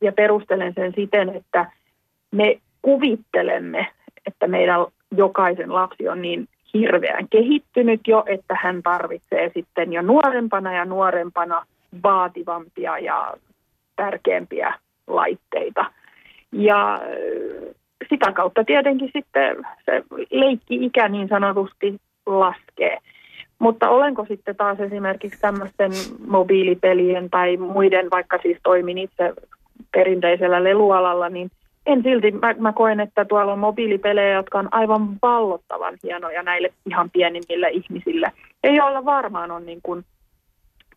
ja perustelen sen siten, että me kuvittelemme, että meidän jokaisen lapsi on niin hirveän kehittynyt jo, että hän tarvitsee sitten jo nuorempana ja nuorempana vaativampia ja tärkeämpiä laitteita. Ja sitä kautta tietenkin sitten se leikki-ikä niin sanotusti laskee. Mutta olenko sitten taas esimerkiksi tämmöisten mobiilipelien tai muiden, vaikka siis toimin itse perinteisellä lelualalla, niin en silti, mä, mä koen, että tuolla on mobiilipelejä, jotka on aivan vallottavan hienoja näille ihan pienimmille ihmisille. Ja joilla varmaan on niin kuin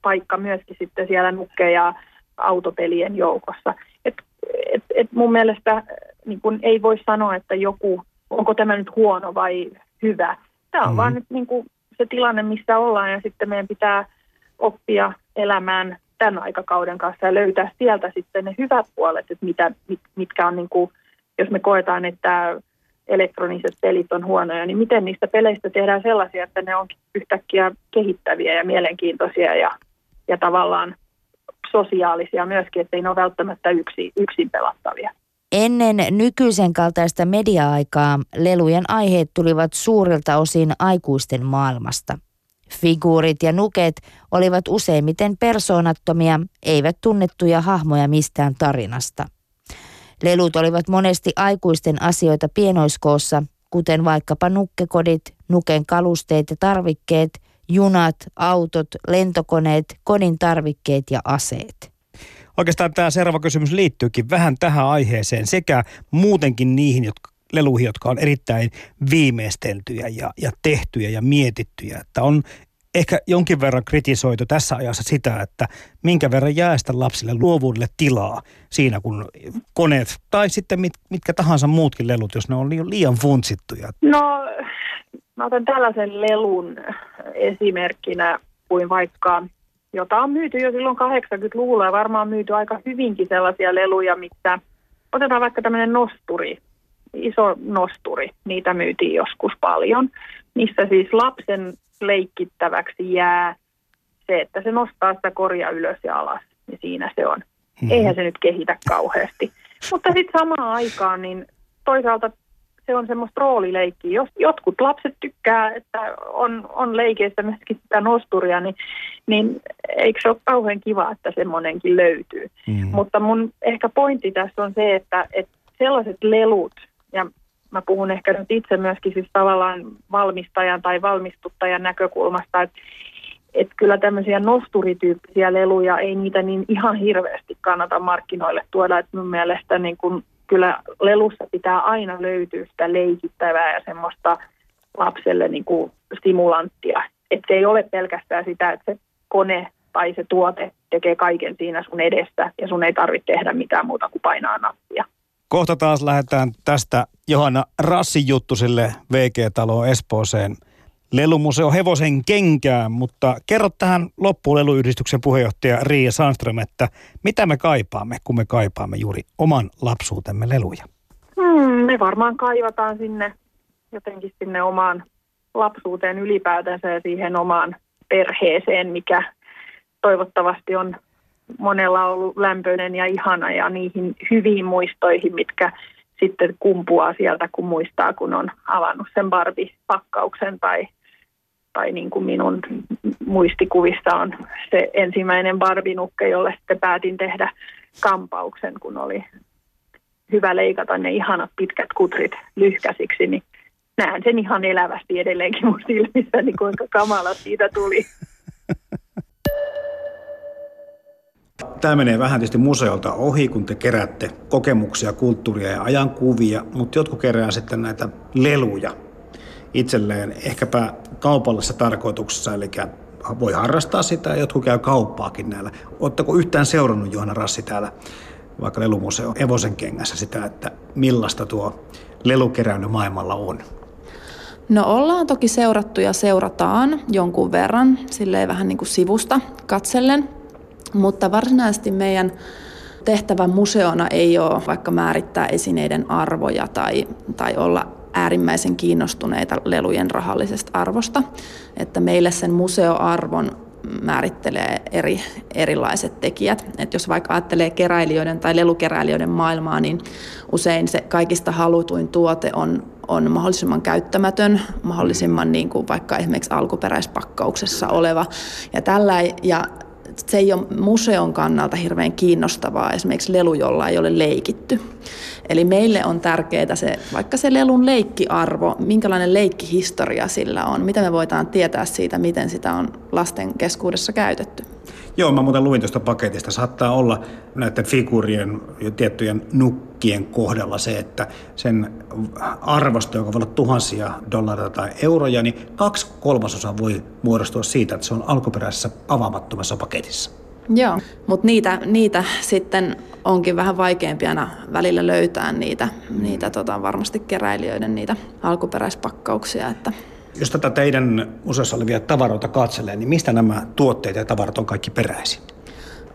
paikka myöskin sitten siellä nukkeja autopelien joukossa. Et, et, mun mielestä äh, niin kun ei voi sanoa, että joku, onko tämä nyt huono vai hyvä. Tämä on mm. vaan nyt niin kuin se tilanne, missä ollaan ja sitten meidän pitää oppia elämään tämän aikakauden kanssa ja löytää sieltä sitten ne hyvät puolet, että mitä, mit, mitkä on niin kuin, jos me koetaan, että elektroniset pelit on huonoja, niin miten niistä peleistä tehdään sellaisia, että ne on yhtäkkiä kehittäviä ja mielenkiintoisia ja, ja tavallaan sosiaalisia myöskin, että ei ne ole välttämättä yksi, yksin pelattavia. Ennen nykyisen kaltaista media-aikaa lelujen aiheet tulivat suurilta osin aikuisten maailmasta. Figuurit ja nuket olivat useimmiten persoonattomia, eivät tunnettuja hahmoja mistään tarinasta. Lelut olivat monesti aikuisten asioita pienoiskoossa, kuten vaikkapa nukkekodit, nuken kalusteet ja tarvikkeet, junat, autot, lentokoneet, kodin tarvikkeet ja aseet. Oikeastaan tämä seuraava kysymys liittyykin vähän tähän aiheeseen sekä muutenkin niihin jotka, leluihin, jotka on erittäin viimeisteltyjä ja, ja tehtyjä ja mietittyjä. Että on ehkä jonkin verran kritisoitu tässä ajassa sitä, että minkä verran jää sitä lapsille luovuudelle tilaa siinä, kun koneet tai sitten mit, mitkä tahansa muutkin lelut, jos ne on liian funtsittuja. No, mä otan tällaisen lelun esimerkkinä kuin vaikka jota on myyty jo silloin 80-luvulla ja varmaan myyty aika hyvinkin sellaisia leluja, missä otetaan vaikka tämmöinen nosturi, iso nosturi, niitä myytiin joskus paljon, missä siis lapsen leikkittäväksi jää se, että se nostaa sitä korja ylös ja alas, niin siinä se on. Mm-hmm. Eihän se nyt kehitä kauheasti. Mutta sitten samaan aikaan, niin toisaalta se on semmoista roolileikkiä. Jos jotkut lapset tykkää, että on, on leikeissä myöskin sitä nosturia, niin, niin eikö se ole kauhean kiva, että semmoinenkin löytyy. Mm. Mutta mun ehkä pointti tässä on se, että, että sellaiset lelut, mä puhun ehkä nyt itse myöskin siis tavallaan valmistajan tai valmistuttajan näkökulmasta, että että kyllä tämmöisiä nosturityyppisiä leluja, ei niitä niin ihan hirveästi kannata markkinoille tuoda. Että mun mielestä niin kun kyllä lelussa pitää aina löytyä sitä leikittävää ja semmoista lapselle niin kuin stimulanttia. Että se ei ole pelkästään sitä, että se kone tai se tuote tekee kaiken siinä sun edestä ja sun ei tarvitse tehdä mitään muuta kuin painaa nappia. Kohta taas lähdetään tästä Johanna Rassin juttusille VG-taloon Espooseen – Lelumuseo hevosen kenkään, mutta kerro tähän loppuun leluyhdistyksen puheenjohtaja Riia Sandström, että mitä me kaipaamme, kun me kaipaamme juuri oman lapsuutemme leluja? Hmm, me varmaan kaivataan sinne jotenkin sinne omaan lapsuuteen ylipäätänsä ja siihen omaan perheeseen, mikä toivottavasti on monella ollut lämpöinen ja ihana ja niihin hyviin muistoihin, mitkä sitten kumpuaa sieltä, kun muistaa, kun on avannut sen Barbie-pakkauksen tai tai niin kuin minun muistikuvissa on se ensimmäinen barbinukke, jolle sitten päätin tehdä kampauksen, kun oli hyvä leikata ne ihanat pitkät kutrit lyhkäsiksi, niin näen sen ihan elävästi edelleenkin mun silmissä, niin kuinka kamala siitä tuli. Tämä menee vähän tietysti museolta ohi, kun te keräätte kokemuksia, kulttuuria ja ajankuvia, mutta jotkut kerää sitten näitä leluja itselleen ehkäpä kaupallisessa tarkoituksessa, eli voi harrastaa sitä ja jotkut käy kauppaakin näillä. Oletteko yhtään seurannut Johanna Rassi täällä vaikka Lelumuseo Evosen kengässä sitä, että millaista tuo lelukeräily maailmalla on? No ollaan toki seurattu ja seurataan jonkun verran, silleen vähän niin kuin sivusta katsellen, mutta varsinaisesti meidän tehtävä museona ei ole vaikka määrittää esineiden arvoja tai, tai olla äärimmäisen kiinnostuneita lelujen rahallisesta arvosta, että meille sen museoarvon määrittelee eri, erilaiset tekijät. Et jos vaikka ajattelee keräilijöiden tai lelukeräilijöiden maailmaa, niin usein se kaikista halutuin tuote on, on mahdollisimman käyttämätön, mahdollisimman niin kuin vaikka esimerkiksi alkuperäispakkauksessa oleva. Ja, tällä, ja se ei ole museon kannalta hirveän kiinnostavaa esimerkiksi lelu, jolla ei ole leikitty. Eli meille on tärkeää se, vaikka se lelun leikkiarvo, minkälainen leikkihistoria sillä on, mitä me voidaan tietää siitä, miten sitä on lasten keskuudessa käytetty. Joo, mä muuten luin tuosta paketista. Saattaa olla näiden figuurien ja tiettyjen nukkien kohdalla se, että sen arvosto, joka voi olla tuhansia dollareita tai euroja, niin kaksi kolmasosaa voi muodostua siitä, että se on alkuperäisessä avaamattomassa paketissa. Joo, mutta niitä, niitä sitten onkin vähän vaikeampia välillä löytää niitä, niitä tota, varmasti keräilijöiden niitä alkuperäispakkauksia. Että jos tätä teidän museossa olevia tavaroita katselee, niin mistä nämä tuotteet ja tavarat on kaikki peräisin?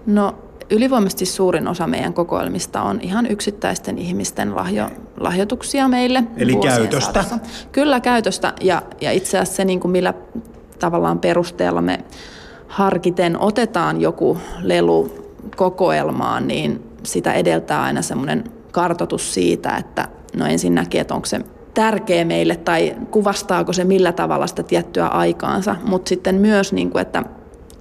No ylivoimaisesti suurin osa meidän kokoelmista on ihan yksittäisten ihmisten lahjo, lahjoituksia meille. Eli käytöstä? Saatossa. Kyllä käytöstä ja, ja itse asiassa se, niin kuin millä tavallaan perusteella me harkiten otetaan joku lelu kokoelmaan, niin sitä edeltää aina semmoinen kartotus siitä, että no ensinnäkin, että onko se tärkeä meille tai kuvastaako se millä tavalla sitä tiettyä aikaansa, mutta sitten myös, niin kuin, että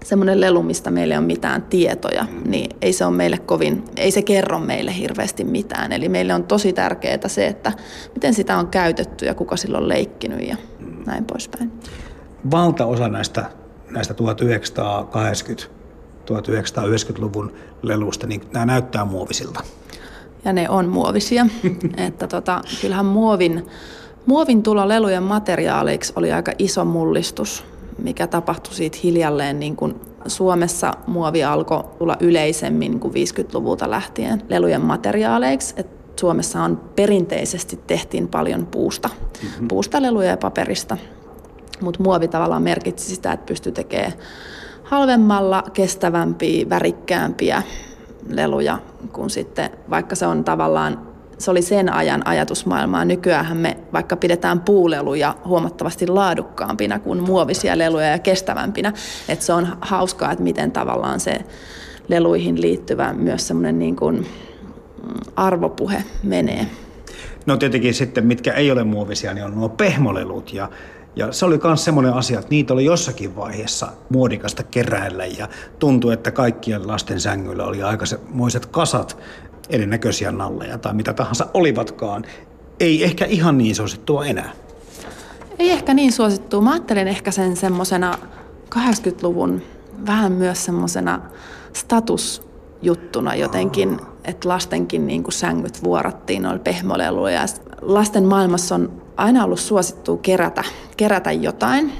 semmoinen lelu, mistä meille ei ole mitään tietoja, niin ei se, ole meille kovin, ei se kerro meille hirveästi mitään. Eli meille on tosi tärkeää se, että miten sitä on käytetty ja kuka sillä on leikkinyt ja näin poispäin. Valtaosa näistä, näistä 1980-1990-luvun leluista, niin nämä näyttää muovisilta. Ja ne on muovisia. että tota, kyllähän muovin, muovin tulo lelujen materiaaliksi oli aika iso mullistus mikä tapahtui siitä hiljalleen niin kuin Suomessa muovi alkoi tulla yleisemmin kuin 50-luvulta lähtien lelujen materiaaleiksi. Et Suomessa on perinteisesti tehtiin paljon puusta, mm-hmm. puusta leluja ja paperista, mutta muovi tavallaan merkitsi sitä, että pystyi tekemään halvemmalla kestävämpiä, värikkäämpiä leluja, kun sitten vaikka se on tavallaan se oli sen ajan ajatusmaailmaa. Nykyään me vaikka pidetään puuleluja huomattavasti laadukkaampina kuin muovisia leluja ja kestävämpinä. Että se on hauskaa, että miten tavallaan se leluihin liittyvä myös semmoinen niin kuin mm, arvopuhe menee. No tietenkin sitten, mitkä ei ole muovisia, niin on nuo pehmolelut ja ja se oli myös semmoinen asia, että niitä oli jossakin vaiheessa muodikasta keräillä ja tuntui, että kaikkien lasten sängyillä oli aikamoiset kasat erinäköisiä nalleja tai mitä tahansa olivatkaan, ei ehkä ihan niin suosittua enää. Ei ehkä niin suosittua. Mä ajattelin ehkä sen semmoisena 80-luvun vähän myös semmoisena statusjuttuna jotenkin, että lastenkin niin kuin sängyt vuorattiin noilla pehmoleluilla. Lasten maailmassa on aina ollut suosittua kerätä, kerätä jotain.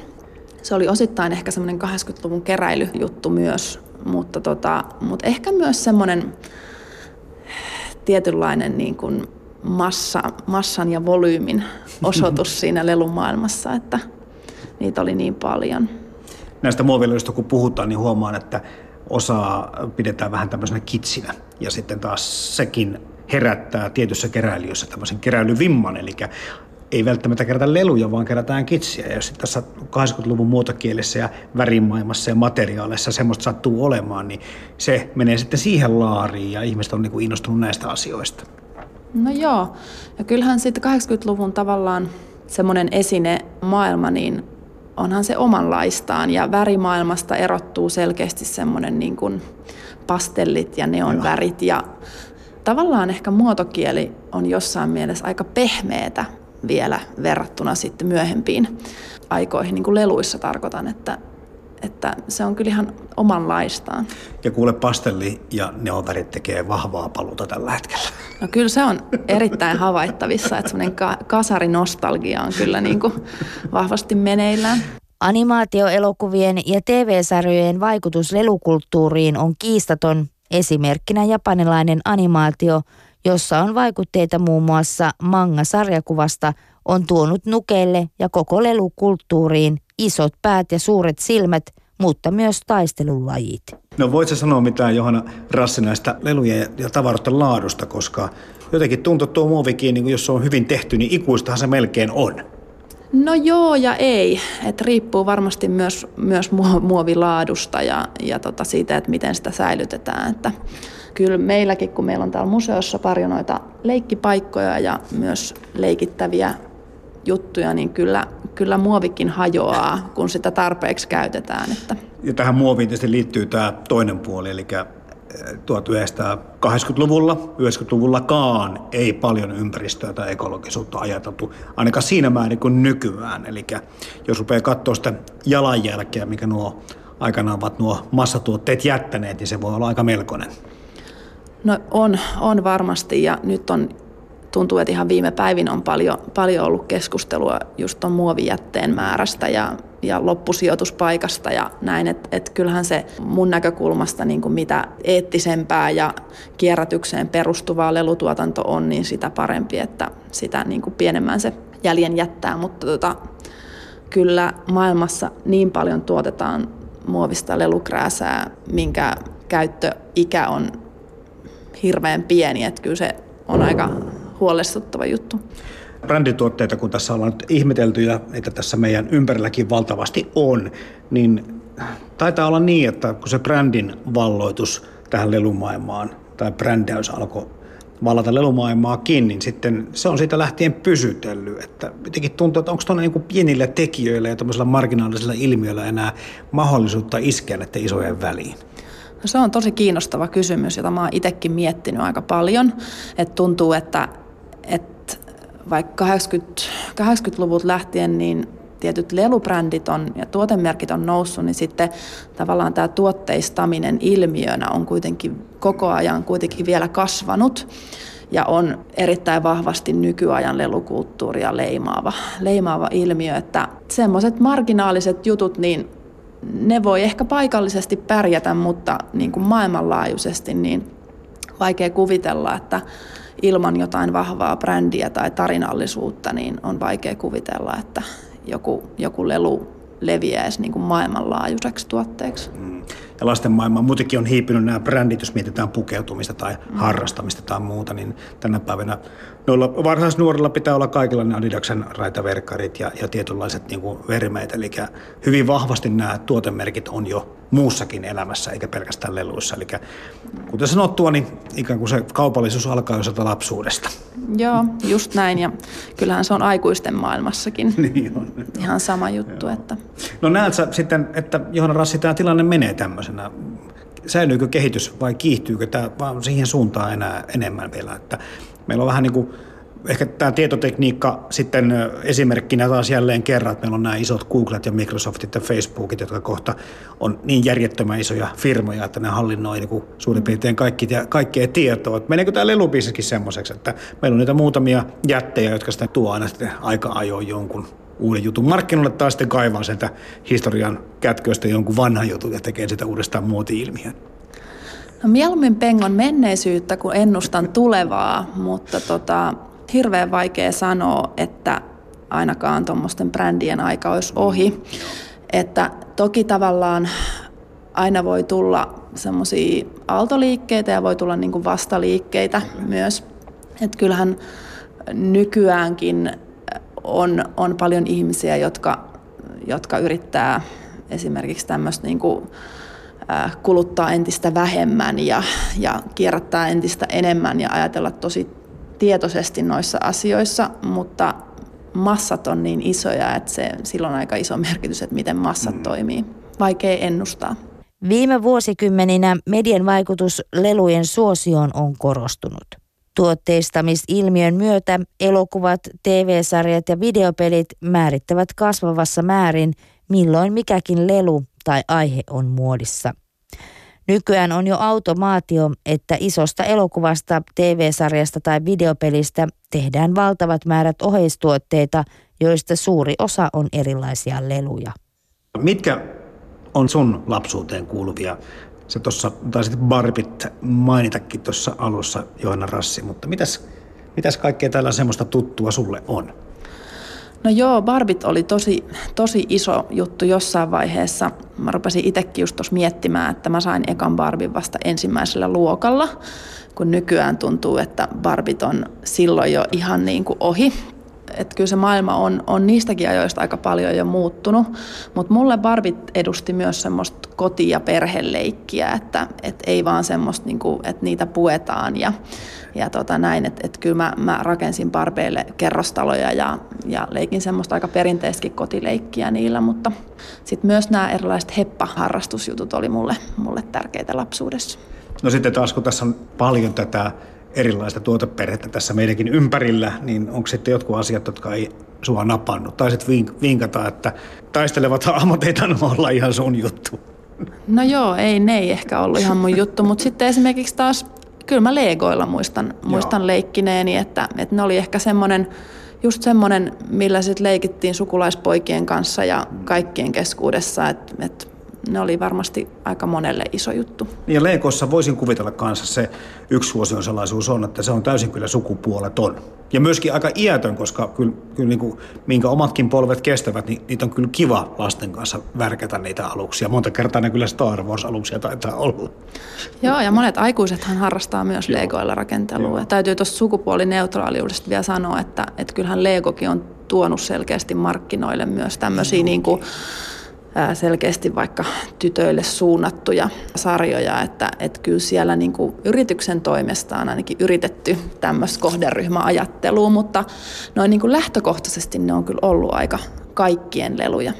Se oli osittain ehkä semmoinen 80-luvun keräilyjuttu myös, mutta, tota, mutta ehkä myös semmoinen tietynlainen niin kuin massa, massan ja volyymin osoitus siinä lelumaailmassa, että niitä oli niin paljon. Näistä muovileluista kun puhutaan, niin huomaan, että osaa pidetään vähän tämmöisenä kitsinä. Ja sitten taas sekin herättää tietyssä keräilijössä tämmöisen keräilyvimman, eli ei välttämättä kerätä leluja, vaan kerätään kitsiä. Ja jos tässä 80-luvun muotokielessä ja värimaailmassa ja materiaaleissa semmoista sattuu olemaan, niin se menee sitten siihen laariin ja ihmiset on niin innostunut näistä asioista. No joo, ja kyllähän sitten 80-luvun tavallaan semmoinen esine maailma, niin onhan se omanlaistaan. Ja värimaailmasta erottuu selkeästi semmoinen niin kuin pastellit ja neon värit ja tavallaan ehkä muotokieli on jossain mielessä aika pehmeätä vielä verrattuna sitten myöhempiin aikoihin, niin kuin leluissa tarkoitan, että, että se on kyllä ihan omanlaistaan. Ja kuule, pastelli ja neonvärit tekee vahvaa paluuta tällä hetkellä. No kyllä se on erittäin havaittavissa, että semmoinen kasarinostalgia on kyllä niin kuin vahvasti meneillään. Animaatioelokuvien ja TV-sarjojen vaikutus lelukulttuuriin on kiistaton, esimerkkinä japanilainen animaatio – jossa on vaikutteita muun muassa manga-sarjakuvasta, on tuonut nukeille ja koko lelukulttuuriin isot päät ja suuret silmät, mutta myös taistelulajit. No voit sanoa mitään Johanna Rassi näistä lelujen ja tavaroiden laadusta, koska jotenkin tuntuu, että tuo muovikin, niin jos se on hyvin tehty, niin ikuistahan se melkein on. No joo ja ei. Et riippuu varmasti myös, myös muovilaadusta ja, ja tota siitä, että miten sitä säilytetään. Että kyllä meilläkin, kun meillä on täällä museossa paljon noita leikkipaikkoja ja myös leikittäviä juttuja, niin kyllä, kyllä muovikin hajoaa, kun sitä tarpeeksi käytetään. Että. Ja tähän muoviin tietysti liittyy tämä toinen puoli, eli 1980-luvulla, 90-luvullakaan ei paljon ympäristöä tai ekologisuutta ajateltu, ainakaan siinä määrin kuin nykyään. Eli jos rupeaa katsoa sitä jalanjälkeä, mikä nuo aikanaan ovat nuo massatuotteet jättäneet, niin se voi olla aika melkoinen. No on, on varmasti ja nyt on tuntuu, että ihan viime päivin on paljon, paljon ollut keskustelua just tuon muovijätteen määrästä ja, ja loppusijoituspaikasta ja näin, että et kyllähän se mun näkökulmasta niin kuin mitä eettisempää ja kierrätykseen perustuvaa lelutuotanto on, niin sitä parempi, että sitä niin kuin pienemmän se jäljen jättää, mutta tota, kyllä maailmassa niin paljon tuotetaan muovista lelukrääsää, minkä käyttöikä on hirveän pieni, että kyllä se on aika huolestuttava juttu. Brändituotteita, kun tässä ollaan nyt ihmetelty ja että tässä meidän ympärilläkin valtavasti on, niin taitaa olla niin, että kun se brändin valloitus tähän lelumaailmaan, tai brändäys alkoi vallata lelumaailmaakin, niin sitten se on siitä lähtien pysytellyt. Että jotenkin tuntuu, että onko tuonne niin pienillä tekijöillä ja tämmöisillä marginaalisilla ilmiöillä enää mahdollisuutta iskeä näiden isojen väliin? No se on tosi kiinnostava kysymys, jota mä oon itsekin miettinyt aika paljon. Että tuntuu, että, että vaikka 80, 80-luvut lähtien niin tietyt lelubrändit on ja tuotemerkit on noussut, niin sitten tavallaan tämä tuotteistaminen ilmiönä on kuitenkin koko ajan kuitenkin vielä kasvanut ja on erittäin vahvasti nykyajan lelukulttuuria leimaava, leimaava ilmiö, että semmoiset marginaaliset jutut, niin ne voi ehkä paikallisesti pärjätä, mutta niin kuin maailmanlaajuisesti niin vaikea kuvitella, että ilman jotain vahvaa brändiä tai tarinallisuutta, niin on vaikea kuvitella, että joku, joku lelu leviäisi niin kuin maailmanlaajuiseksi tuotteeksi. Mm. Ja lasten maailmaan muutenkin on hiipinyt nämä brändit, jos mietitään pukeutumista tai mm. harrastamista tai muuta, niin tänä päivänä noilla varhaisnuorilla pitää olla kaikilla ne Adidaksen raitaverkkarit ja, ja tietynlaiset niin kuin vermeet. Eli hyvin vahvasti nämä tuotemerkit on jo muussakin elämässä, eikä pelkästään leluissa. Eli kuten sanottua, niin ikään kuin se kaupallisuus alkaa jo sieltä lapsuudesta. Joo, just näin. Ja kyllähän se on aikuisten maailmassakin niin on. ihan sama juttu. Joo. Että... No näet sä sitten, että Johanna Rassi, tämä tilanne menee tämmöisenä säilyykö kehitys vai kiihtyykö tämä vaan siihen suuntaan enää enemmän vielä, että meillä on vähän niin kuin ehkä tämä tietotekniikka sitten esimerkkinä taas jälleen kerran, että meillä on nämä isot Googlet ja Microsoftit ja Facebookit, jotka kohta on niin järjettömän isoja firmoja, että ne hallinnoi niin suurin piirtein kaikki, kaikkea tietoa. Että meneekö tämä lelubisneskin semmoiseksi, että meillä on niitä muutamia jättejä, jotka sitten tuo aina sitten aika ajoin jonkun uuden jutun markkinoille tai sitten kaivaa sieltä historian kätköistä jonkun vanhan jutun ja tekee sitä uudestaan muoti-ilmiön. No mieluummin pengon menneisyyttä kuin ennustan tulevaa, mutta tota, hirveän vaikea sanoa, että ainakaan tuommoisten brändien aika olisi ohi. Että toki tavallaan aina voi tulla semmoisia aaltoliikkeitä ja voi tulla niin kuin vastaliikkeitä myös. Että kyllähän nykyäänkin on, on paljon ihmisiä, jotka, jotka yrittää esimerkiksi tämmöistä niin kuin, kuluttaa entistä vähemmän ja, ja kierrättää entistä enemmän ja ajatella tosi tietoisesti noissa asioissa, mutta massat on niin isoja, että se, silloin on aika iso merkitys, että miten massat mm. toimii. Vaikea ennustaa. Viime vuosikymmeninä median vaikutus lelujen suosioon on korostunut. Tuotteistamisilmiön myötä elokuvat, TV-sarjat ja videopelit määrittävät kasvavassa määrin, milloin mikäkin lelu tai aihe on muodissa – Nykyään on jo automaatio, että isosta elokuvasta, TV-sarjasta tai videopelistä tehdään valtavat määrät oheistuotteita, joista suuri osa on erilaisia leluja. Mitkä on sun lapsuuteen kuuluvia? Se tuossa taisit Barbit mainitakin tuossa alussa, Johanna Rassi, mutta mitäs, mitäs kaikkea täällä semmoista tuttua sulle on? No joo, Barbit oli tosi, tosi iso juttu jossain vaiheessa. Mä rupesin itsekin just tuossa miettimään, että mä sain ekan Barbin vasta ensimmäisellä luokalla, kun nykyään tuntuu, että Barbit on silloin jo ihan niin kuin ohi että kyllä se maailma on, on niistäkin ajoista aika paljon jo muuttunut, mutta mulle Barbit edusti myös semmoista koti- ja perheleikkiä, että et ei vaan semmoista, niinku, että niitä puetaan ja, ja tota näin, että et kyllä mä, mä rakensin Barbeille kerrostaloja ja, ja leikin semmoista aika perinteistäkin kotileikkiä niillä, mutta sitten myös nämä erilaiset heppa-harrastusjutut oli mulle, mulle tärkeitä lapsuudessa. No sitten taas kun tässä on paljon tätä erilaista tuoteperhettä tässä meidänkin ympärillä, niin onko sitten jotkut asiat, jotka ei sua napannut? Tai sitten vinkata, että taistelevat hahmot ei olla ihan sun juttu. No joo, ei, ne ei ehkä ollut ihan mun juttu, mutta sitten esimerkiksi taas, kyllä mä Legoilla muistan, muistan leikkineeni, että, että ne oli ehkä semmoinen, just semmoinen, millä sitten leikittiin sukulaispoikien kanssa ja kaikkien keskuudessa, että, että ne oli varmasti aika monelle iso juttu. Ja Leekossa voisin kuvitella kanssa se yksi suosion salaisuus on, että se on täysin kyllä sukupuoleton. Ja myöskin aika iätön, koska kyllä, kyllä niin kuin, minkä omatkin polvet kestävät, niin niitä on kyllä kiva lasten kanssa värkätä niitä aluksia. Monta kertaa ne kyllä Star Wars-aluksia taitaa olla. Joo, ja monet aikuisethan harrastaa myös Legoilla rakentelua. Ja täytyy tuosta sukupuolineutraaliudesta vielä sanoa, että, että kyllähän Legokin on tuonut selkeästi markkinoille myös tämmöisiä niin kuin, selkeästi vaikka tytöille suunnattuja sarjoja, että, että kyllä siellä niin kuin yrityksen toimesta on ainakin yritetty tämmöistä kohderyhmäajattelua, mutta noin niin kuin lähtökohtaisesti ne on kyllä ollut aika kaikkien leluja.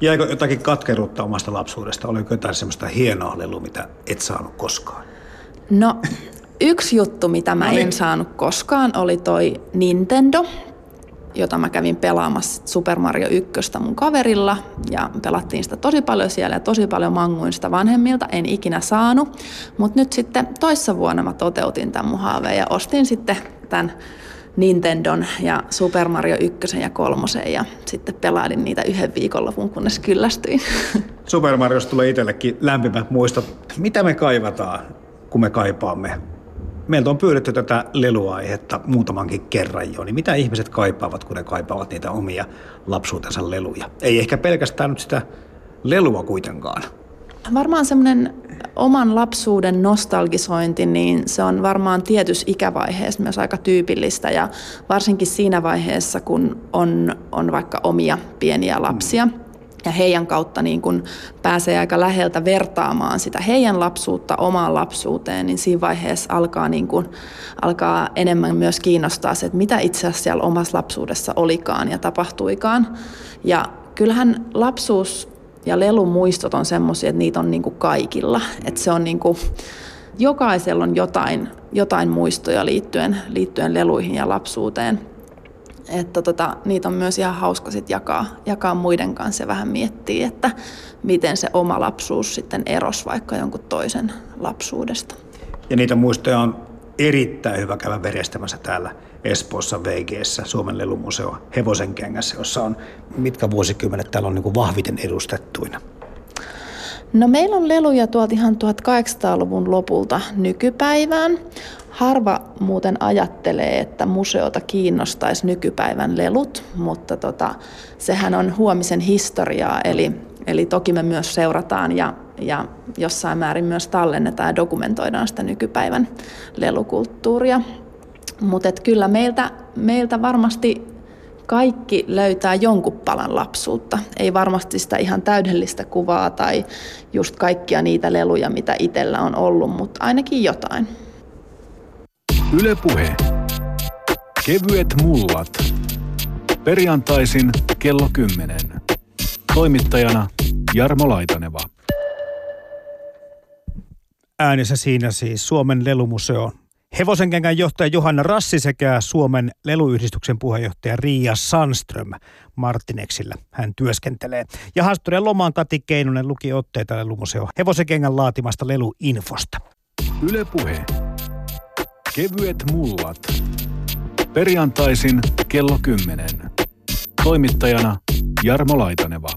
Jäikö jotakin katkeruutta omasta lapsuudesta? Oliko jotain semmoista hienoa lelua, mitä et saanut koskaan? No, yksi juttu, mitä mä no niin. en saanut koskaan, oli toi Nintendo jota mä kävin pelaamassa Super Mario 1 mun kaverilla ja pelattiin sitä tosi paljon siellä ja tosi paljon manguin sitä vanhemmilta, en ikinä saanut. Mutta nyt sitten toissa vuonna mä toteutin tämän mun haaveen ja ostin sitten tämän Nintendon ja Super Mario 1 ja 3 ja sitten pelailin niitä yhden viikonlopun, kunnes kyllästyin. Super Mariosta tulee itsellekin lämpimät muistot. Mitä me kaivataan, kun me kaipaamme Meiltä on pyydetty tätä leluaihetta muutamankin kerran jo, niin mitä ihmiset kaipaavat, kun ne kaipaavat niitä omia lapsuutensa leluja? Ei ehkä pelkästään nyt sitä lelua kuitenkaan. Varmaan semmoinen oman lapsuuden nostalgisointi, niin se on varmaan tietyssä ikävaiheessa myös aika tyypillistä ja varsinkin siinä vaiheessa, kun on, on vaikka omia pieniä lapsia. Mm ja heidän kautta niin kun pääsee aika läheltä vertaamaan sitä heidän lapsuutta omaan lapsuuteen, niin siinä vaiheessa alkaa, niin kun, alkaa enemmän myös kiinnostaa se, että mitä itse asiassa siellä omassa lapsuudessa olikaan ja tapahtuikaan. Ja kyllähän lapsuus ja lelumuistot on semmoisia, että niitä on niin kuin kaikilla. Että se on niin kuin, jokaisella on jotain, jotain muistoja liittyen, liittyen leluihin ja lapsuuteen – että tota, niitä on myös ihan hauska sit jakaa, jakaa muiden kanssa ja vähän miettiä, että miten se oma lapsuus sitten eros vaikka jonkun toisen lapsuudesta. Ja niitä muistoja on erittäin hyvä käydä verestämässä täällä Espoossa VGssä, Suomen lelumuseo Hevosen kengässä, jossa on mitkä vuosikymmenet täällä on niin kuin vahviten edustettuina. No meillä on leluja tuolta ihan 1800-luvun lopulta nykypäivään. Harva muuten ajattelee, että museota kiinnostaisi nykypäivän lelut, mutta tota, sehän on huomisen historiaa, eli, eli toki me myös seurataan ja, ja jossain määrin myös tallennetaan ja dokumentoidaan sitä nykypäivän lelukulttuuria. Mutta kyllä meiltä, meiltä varmasti kaikki löytää jonkun palan lapsuutta. Ei varmasti sitä ihan täydellistä kuvaa tai just kaikkia niitä leluja, mitä itsellä on ollut, mutta ainakin jotain. Ylepuhe. Kevyet mullat. Perjantaisin kello 10. Toimittajana Jarmo Laitaneva. Äänessä siinä siis Suomen lelumuseo Hevosenkengän johtaja Johanna Rassi sekä Suomen leluyhdistyksen puheenjohtaja Riia Sandström Martineksillä hän työskentelee. Ja Hasturen lomaan Kati Keinonen luki otteita lelumuseo Hevosenkengän laatimasta leluinfosta. Ylepuhe. Kevyet mullat. Perjantaisin kello 10. Toimittajana Jarmo Laitaneva.